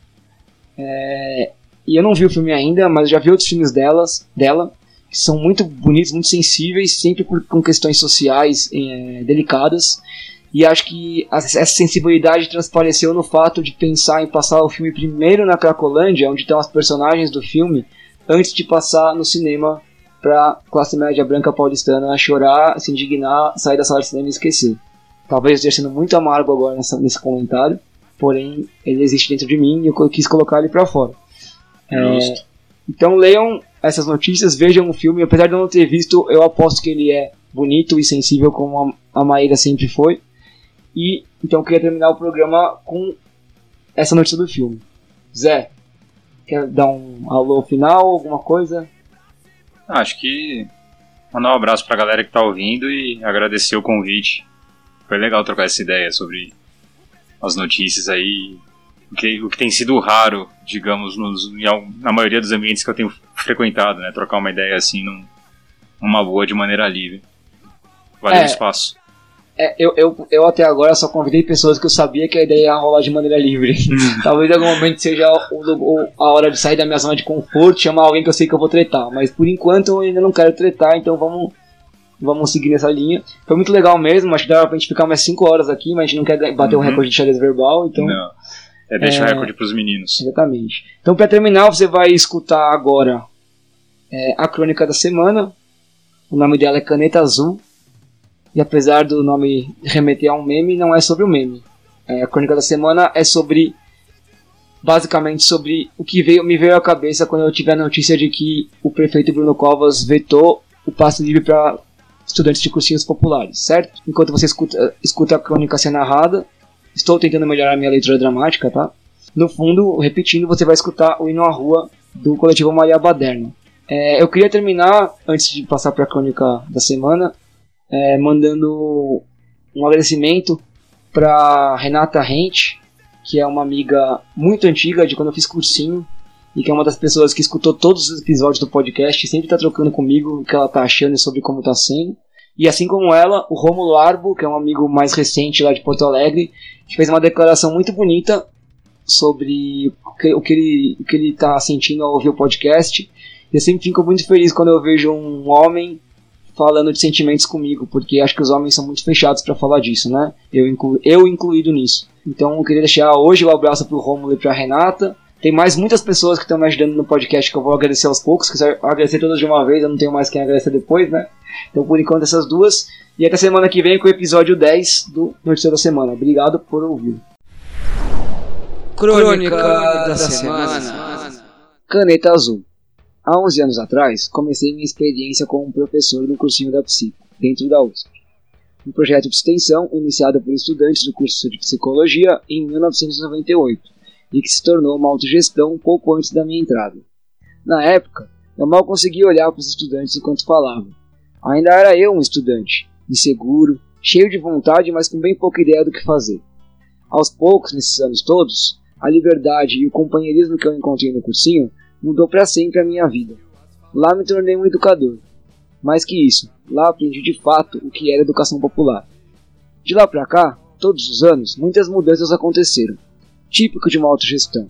É, E eu não vi o filme ainda, mas já vi outros filmes delas, dela, que são muito bonitos, muito sensíveis, sempre por- com questões sociais é, delicadas. E acho que essa sensibilidade transpareceu no fato de pensar em passar o filme primeiro na Cracolândia, onde estão as personagens do filme, antes de passar no cinema pra classe média branca paulistana chorar, se indignar, sair da sala de cinema e esquecer. Talvez eu esteja sendo muito amargo agora nessa- nesse comentário, porém ele existe dentro de mim e eu quis colocar ele pra fora. É, então leiam essas notícias, vejam o filme, apesar de eu não ter visto, eu aposto que ele é bonito e sensível como a Maíra sempre foi. E então eu queria terminar o programa com essa notícia do filme. Zé, quer dar um alô final, alguma coisa? Ah, acho que mandar um abraço pra galera que tá ouvindo e agradecer o convite. Foi legal trocar essa ideia sobre as notícias aí, o que, o que tem sido raro, digamos, nos, na maioria dos ambientes que eu tenho frequentado, né? Trocar uma ideia assim num, numa boa de maneira livre. Valeu É. o espaço. É, eu, eu, eu até agora só convidei pessoas que eu sabia que a ideia ia rolar de maneira livre. Talvez em algum momento seja o- o- a hora de sair da minha zona de conforto, chamar alguém que eu sei que eu vou tretar. Mas por enquanto eu ainda não quero tretar, então vamos, vamos seguir nessa linha. Foi muito legal mesmo, acho que dava pra gente ficar mais 5 horas aqui, mas a gente não quer bater um Uhum. recorde de xadrez verbal, então. Não. É, deixa É. o recorde pros meninos. Exatamente. Então, para terminar, você vai escutar agora é, a crônica da semana. O nome dela é Caneta Azul. E apesar do nome remeter a um meme, não é sobre o meme. É, a crônica da semana é sobre. Basicamente sobre o que veio, me veio à cabeça quando eu tive a notícia de que o prefeito Bruno Covas vetou o passe livre para estudantes de cursinhos populares, certo? Enquanto você escuta, escuta a crônica ser narrada, estou tentando melhorar a minha leitura dramática, tá? No fundo, repetindo, você vai escutar o hino à rua do coletivo Maria Baderna. É, eu queria terminar, antes de passar para a crônica da semana, é, mandando um agradecimento para Renata Rente, que é uma amiga muito antiga de quando eu fiz cursinho e que é uma das pessoas que escutou todos os episódios do podcast e sempre está trocando comigo o que ela está achando e sobre como está sendo. E assim como ela, o Rômulo Arbo, que é um amigo mais recente lá de Porto Alegre, que fez uma declaração muito bonita sobre o que, o que ele o que ele está sentindo ao ouvir o podcast. E eu sempre fico muito feliz quando eu vejo um homem falando de sentimentos comigo, porque acho que os homens são muito fechados para falar disso, né? Eu, inclu, eu incluído nisso. Então eu queria deixar hoje o abraço pro Romulo e pra Renata. Tem mais muitas pessoas que estão me ajudando no podcast que eu vou agradecer aos poucos, que eu agradecer todas de uma vez, eu não tenho mais quem agradecer depois, né? Então por enquanto essas duas. E até semana que vem com o episódio 10 do Notícia da Semana. Obrigado por ouvir. Crônica da semana. Caneta Azul. Há 11 anos atrás, comecei minha experiência como professor no cursinho da Psico, dentro da USP. Um projeto de extensão iniciado por estudantes do curso de Psicologia em 1998 e que se tornou uma autogestão pouco antes da minha entrada. Na época, eu mal conseguia olhar para os estudantes enquanto falava. Ainda era eu um estudante, inseguro, cheio de vontade, mas com bem pouca ideia do que fazer. Aos poucos, nesses anos todos, a liberdade e o companheirismo que eu encontrei no cursinho mudou para sempre a minha vida. Lá me tornei um educador. Mais que isso, lá aprendi de fato o que era educação popular. De lá para cá, todos os anos, muitas mudanças aconteceram, típico de uma autogestão.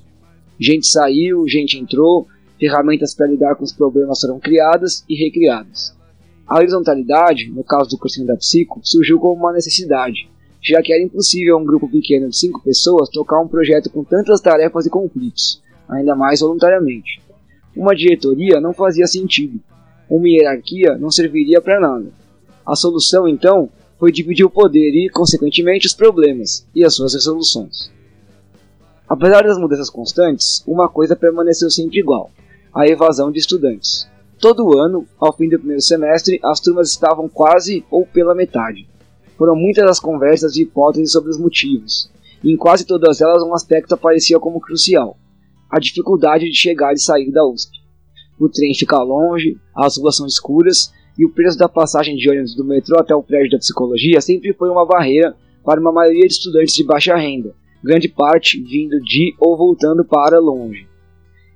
Gente saiu, gente entrou, ferramentas para lidar com os problemas foram criadas e recriadas. A horizontalidade, no caso do cursinho da Psico, surgiu como uma necessidade, já que era impossível um grupo pequeno de cinco pessoas tocar um projeto com tantas tarefas e conflitos, ainda mais voluntariamente. Uma diretoria não fazia sentido, uma hierarquia não serviria para nada. A solução, então, foi dividir o poder e, consequentemente, os problemas e as suas resoluções. Apesar das mudanças constantes, uma coisa permaneceu sempre igual: a evasão de estudantes. Todo ano, ao fim do primeiro semestre, as turmas estavam quase ou pela metade. Foram muitas as conversas e hipóteses sobre os motivos, e em quase todas elas um aspecto aparecia como crucial: a dificuldade de chegar e sair da USP. O trem fica longe, as ruas são escuras e o preço da passagem de ônibus do metrô até o prédio da psicologia sempre foi uma barreira para uma maioria de estudantes de baixa renda, grande parte vindo de ou voltando para longe.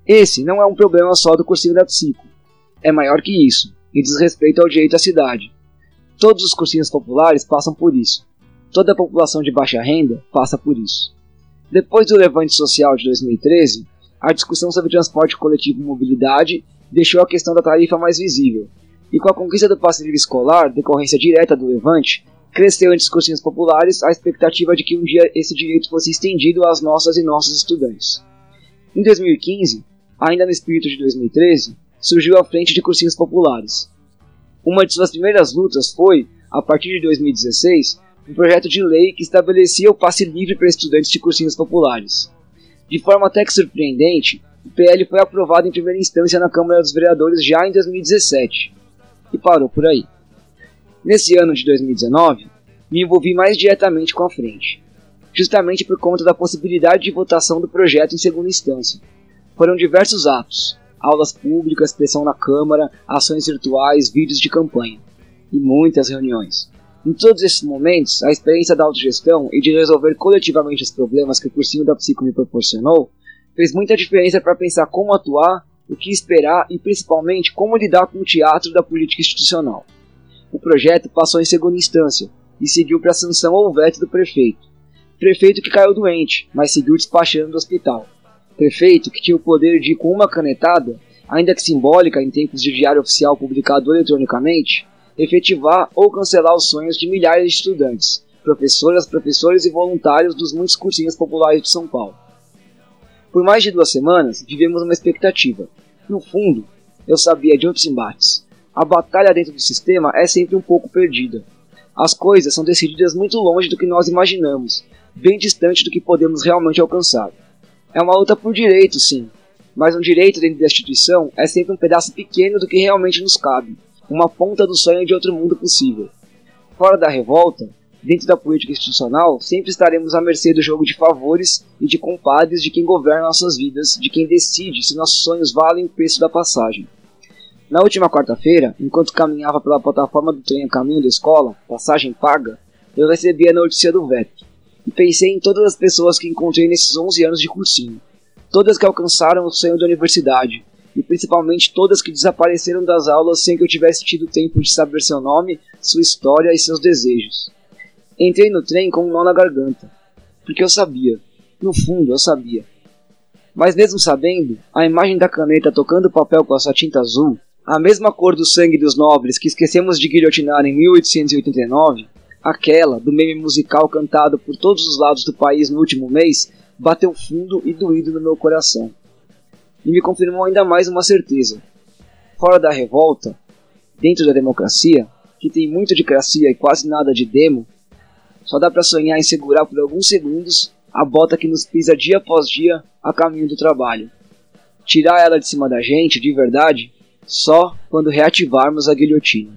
Esse não é um problema só do cursinho da psico, é maior que isso e diz respeito ao direito à cidade. Todos os cursinhos populares passam por isso. Toda a população de baixa renda passa por isso. Depois do levante social de 2013, a discussão sobre transporte coletivo e mobilidade deixou a questão da tarifa mais visível, e com a conquista do passe livre escolar, decorrência direta do levante, cresceu os cursinhos populares a expectativa de que um dia esse direito fosse estendido às nossas e nossos estudantes. Em 2015, ainda no espírito de 2013, surgiu a Frente de Cursinhos Populares. Uma de suas primeiras lutas foi, a partir de 2016, um projeto de lei que estabelecia o passe livre para estudantes de cursinhos populares. De forma até que surpreendente, o PL foi aprovado em primeira instância na Câmara dos Vereadores já em 2017. E parou por aí. Nesse ano de 2019, me envolvi mais diretamente com a frente, justamente por conta da possibilidade de votação do projeto em segunda instância. Foram diversos atos, aulas públicas, pressão na Câmara, ações virtuais, vídeos de campanha e muitas reuniões. Em todos esses momentos, a experiência da autogestão e de resolver coletivamente os problemas que o cursinho da Psico me proporcionou fez muita diferença para pensar como atuar, o que esperar e principalmente como lidar com o teatro da política institucional. O projeto passou em segunda instância e seguiu para a sanção ou veto do prefeito. Prefeito que caiu doente, mas seguiu despachando do hospital. Prefeito que tinha o poder de, com uma canetada, ainda que simbólica em tempos de diário oficial publicado eletronicamente, efetivar ou cancelar os sonhos de milhares de estudantes, professoras, professores e voluntários dos muitos cursinhos populares de São Paulo. Por mais de duas semanas, vivemos uma expectativa. No fundo, eu sabia de outros embates. A batalha dentro do sistema é sempre um pouco perdida. As coisas são decididas muito longe do que nós imaginamos, bem distante do que podemos realmente alcançar. É uma luta por direito, sim, mas um direito dentro da instituição é sempre um pedaço pequeno do que realmente nos cabe uma ponta do sonho de outro mundo possível. Fora da revolta, dentro da política institucional, sempre estaremos à mercê do jogo de favores e de compadres de quem governa nossas vidas, de quem decide se nossos sonhos valem o preço da passagem. Na última quarta-feira, enquanto caminhava pela plataforma do trem a caminho da escola, passagem paga, eu recebi a notícia do veto. E pensei em todas as pessoas que encontrei nesses 11 anos de cursinho. Todas que alcançaram o sonho da universidade, e principalmente todas que desapareceram das aulas sem que eu tivesse tido tempo de saber seu nome, sua história e seus desejos. Entrei no trem com um nó na garganta, porque eu sabia, no fundo eu sabia. Mas mesmo sabendo, a imagem da caneta tocando o papel com a sua tinta azul, a mesma cor do sangue dos nobres que esquecemos de guilhotinar em 1889, aquela do meme musical cantado por todos os lados do país no último mês, bateu fundo e doído no meu coração e me confirmou ainda mais uma certeza. Fora da revolta, dentro da democracia, que tem muito de cracia e quase nada de demo, só dá para sonhar em segurar por alguns segundos a bota que nos pisa dia após dia a caminho do trabalho. Tirar ela de cima da gente, de verdade, só quando reativarmos a guilhotina.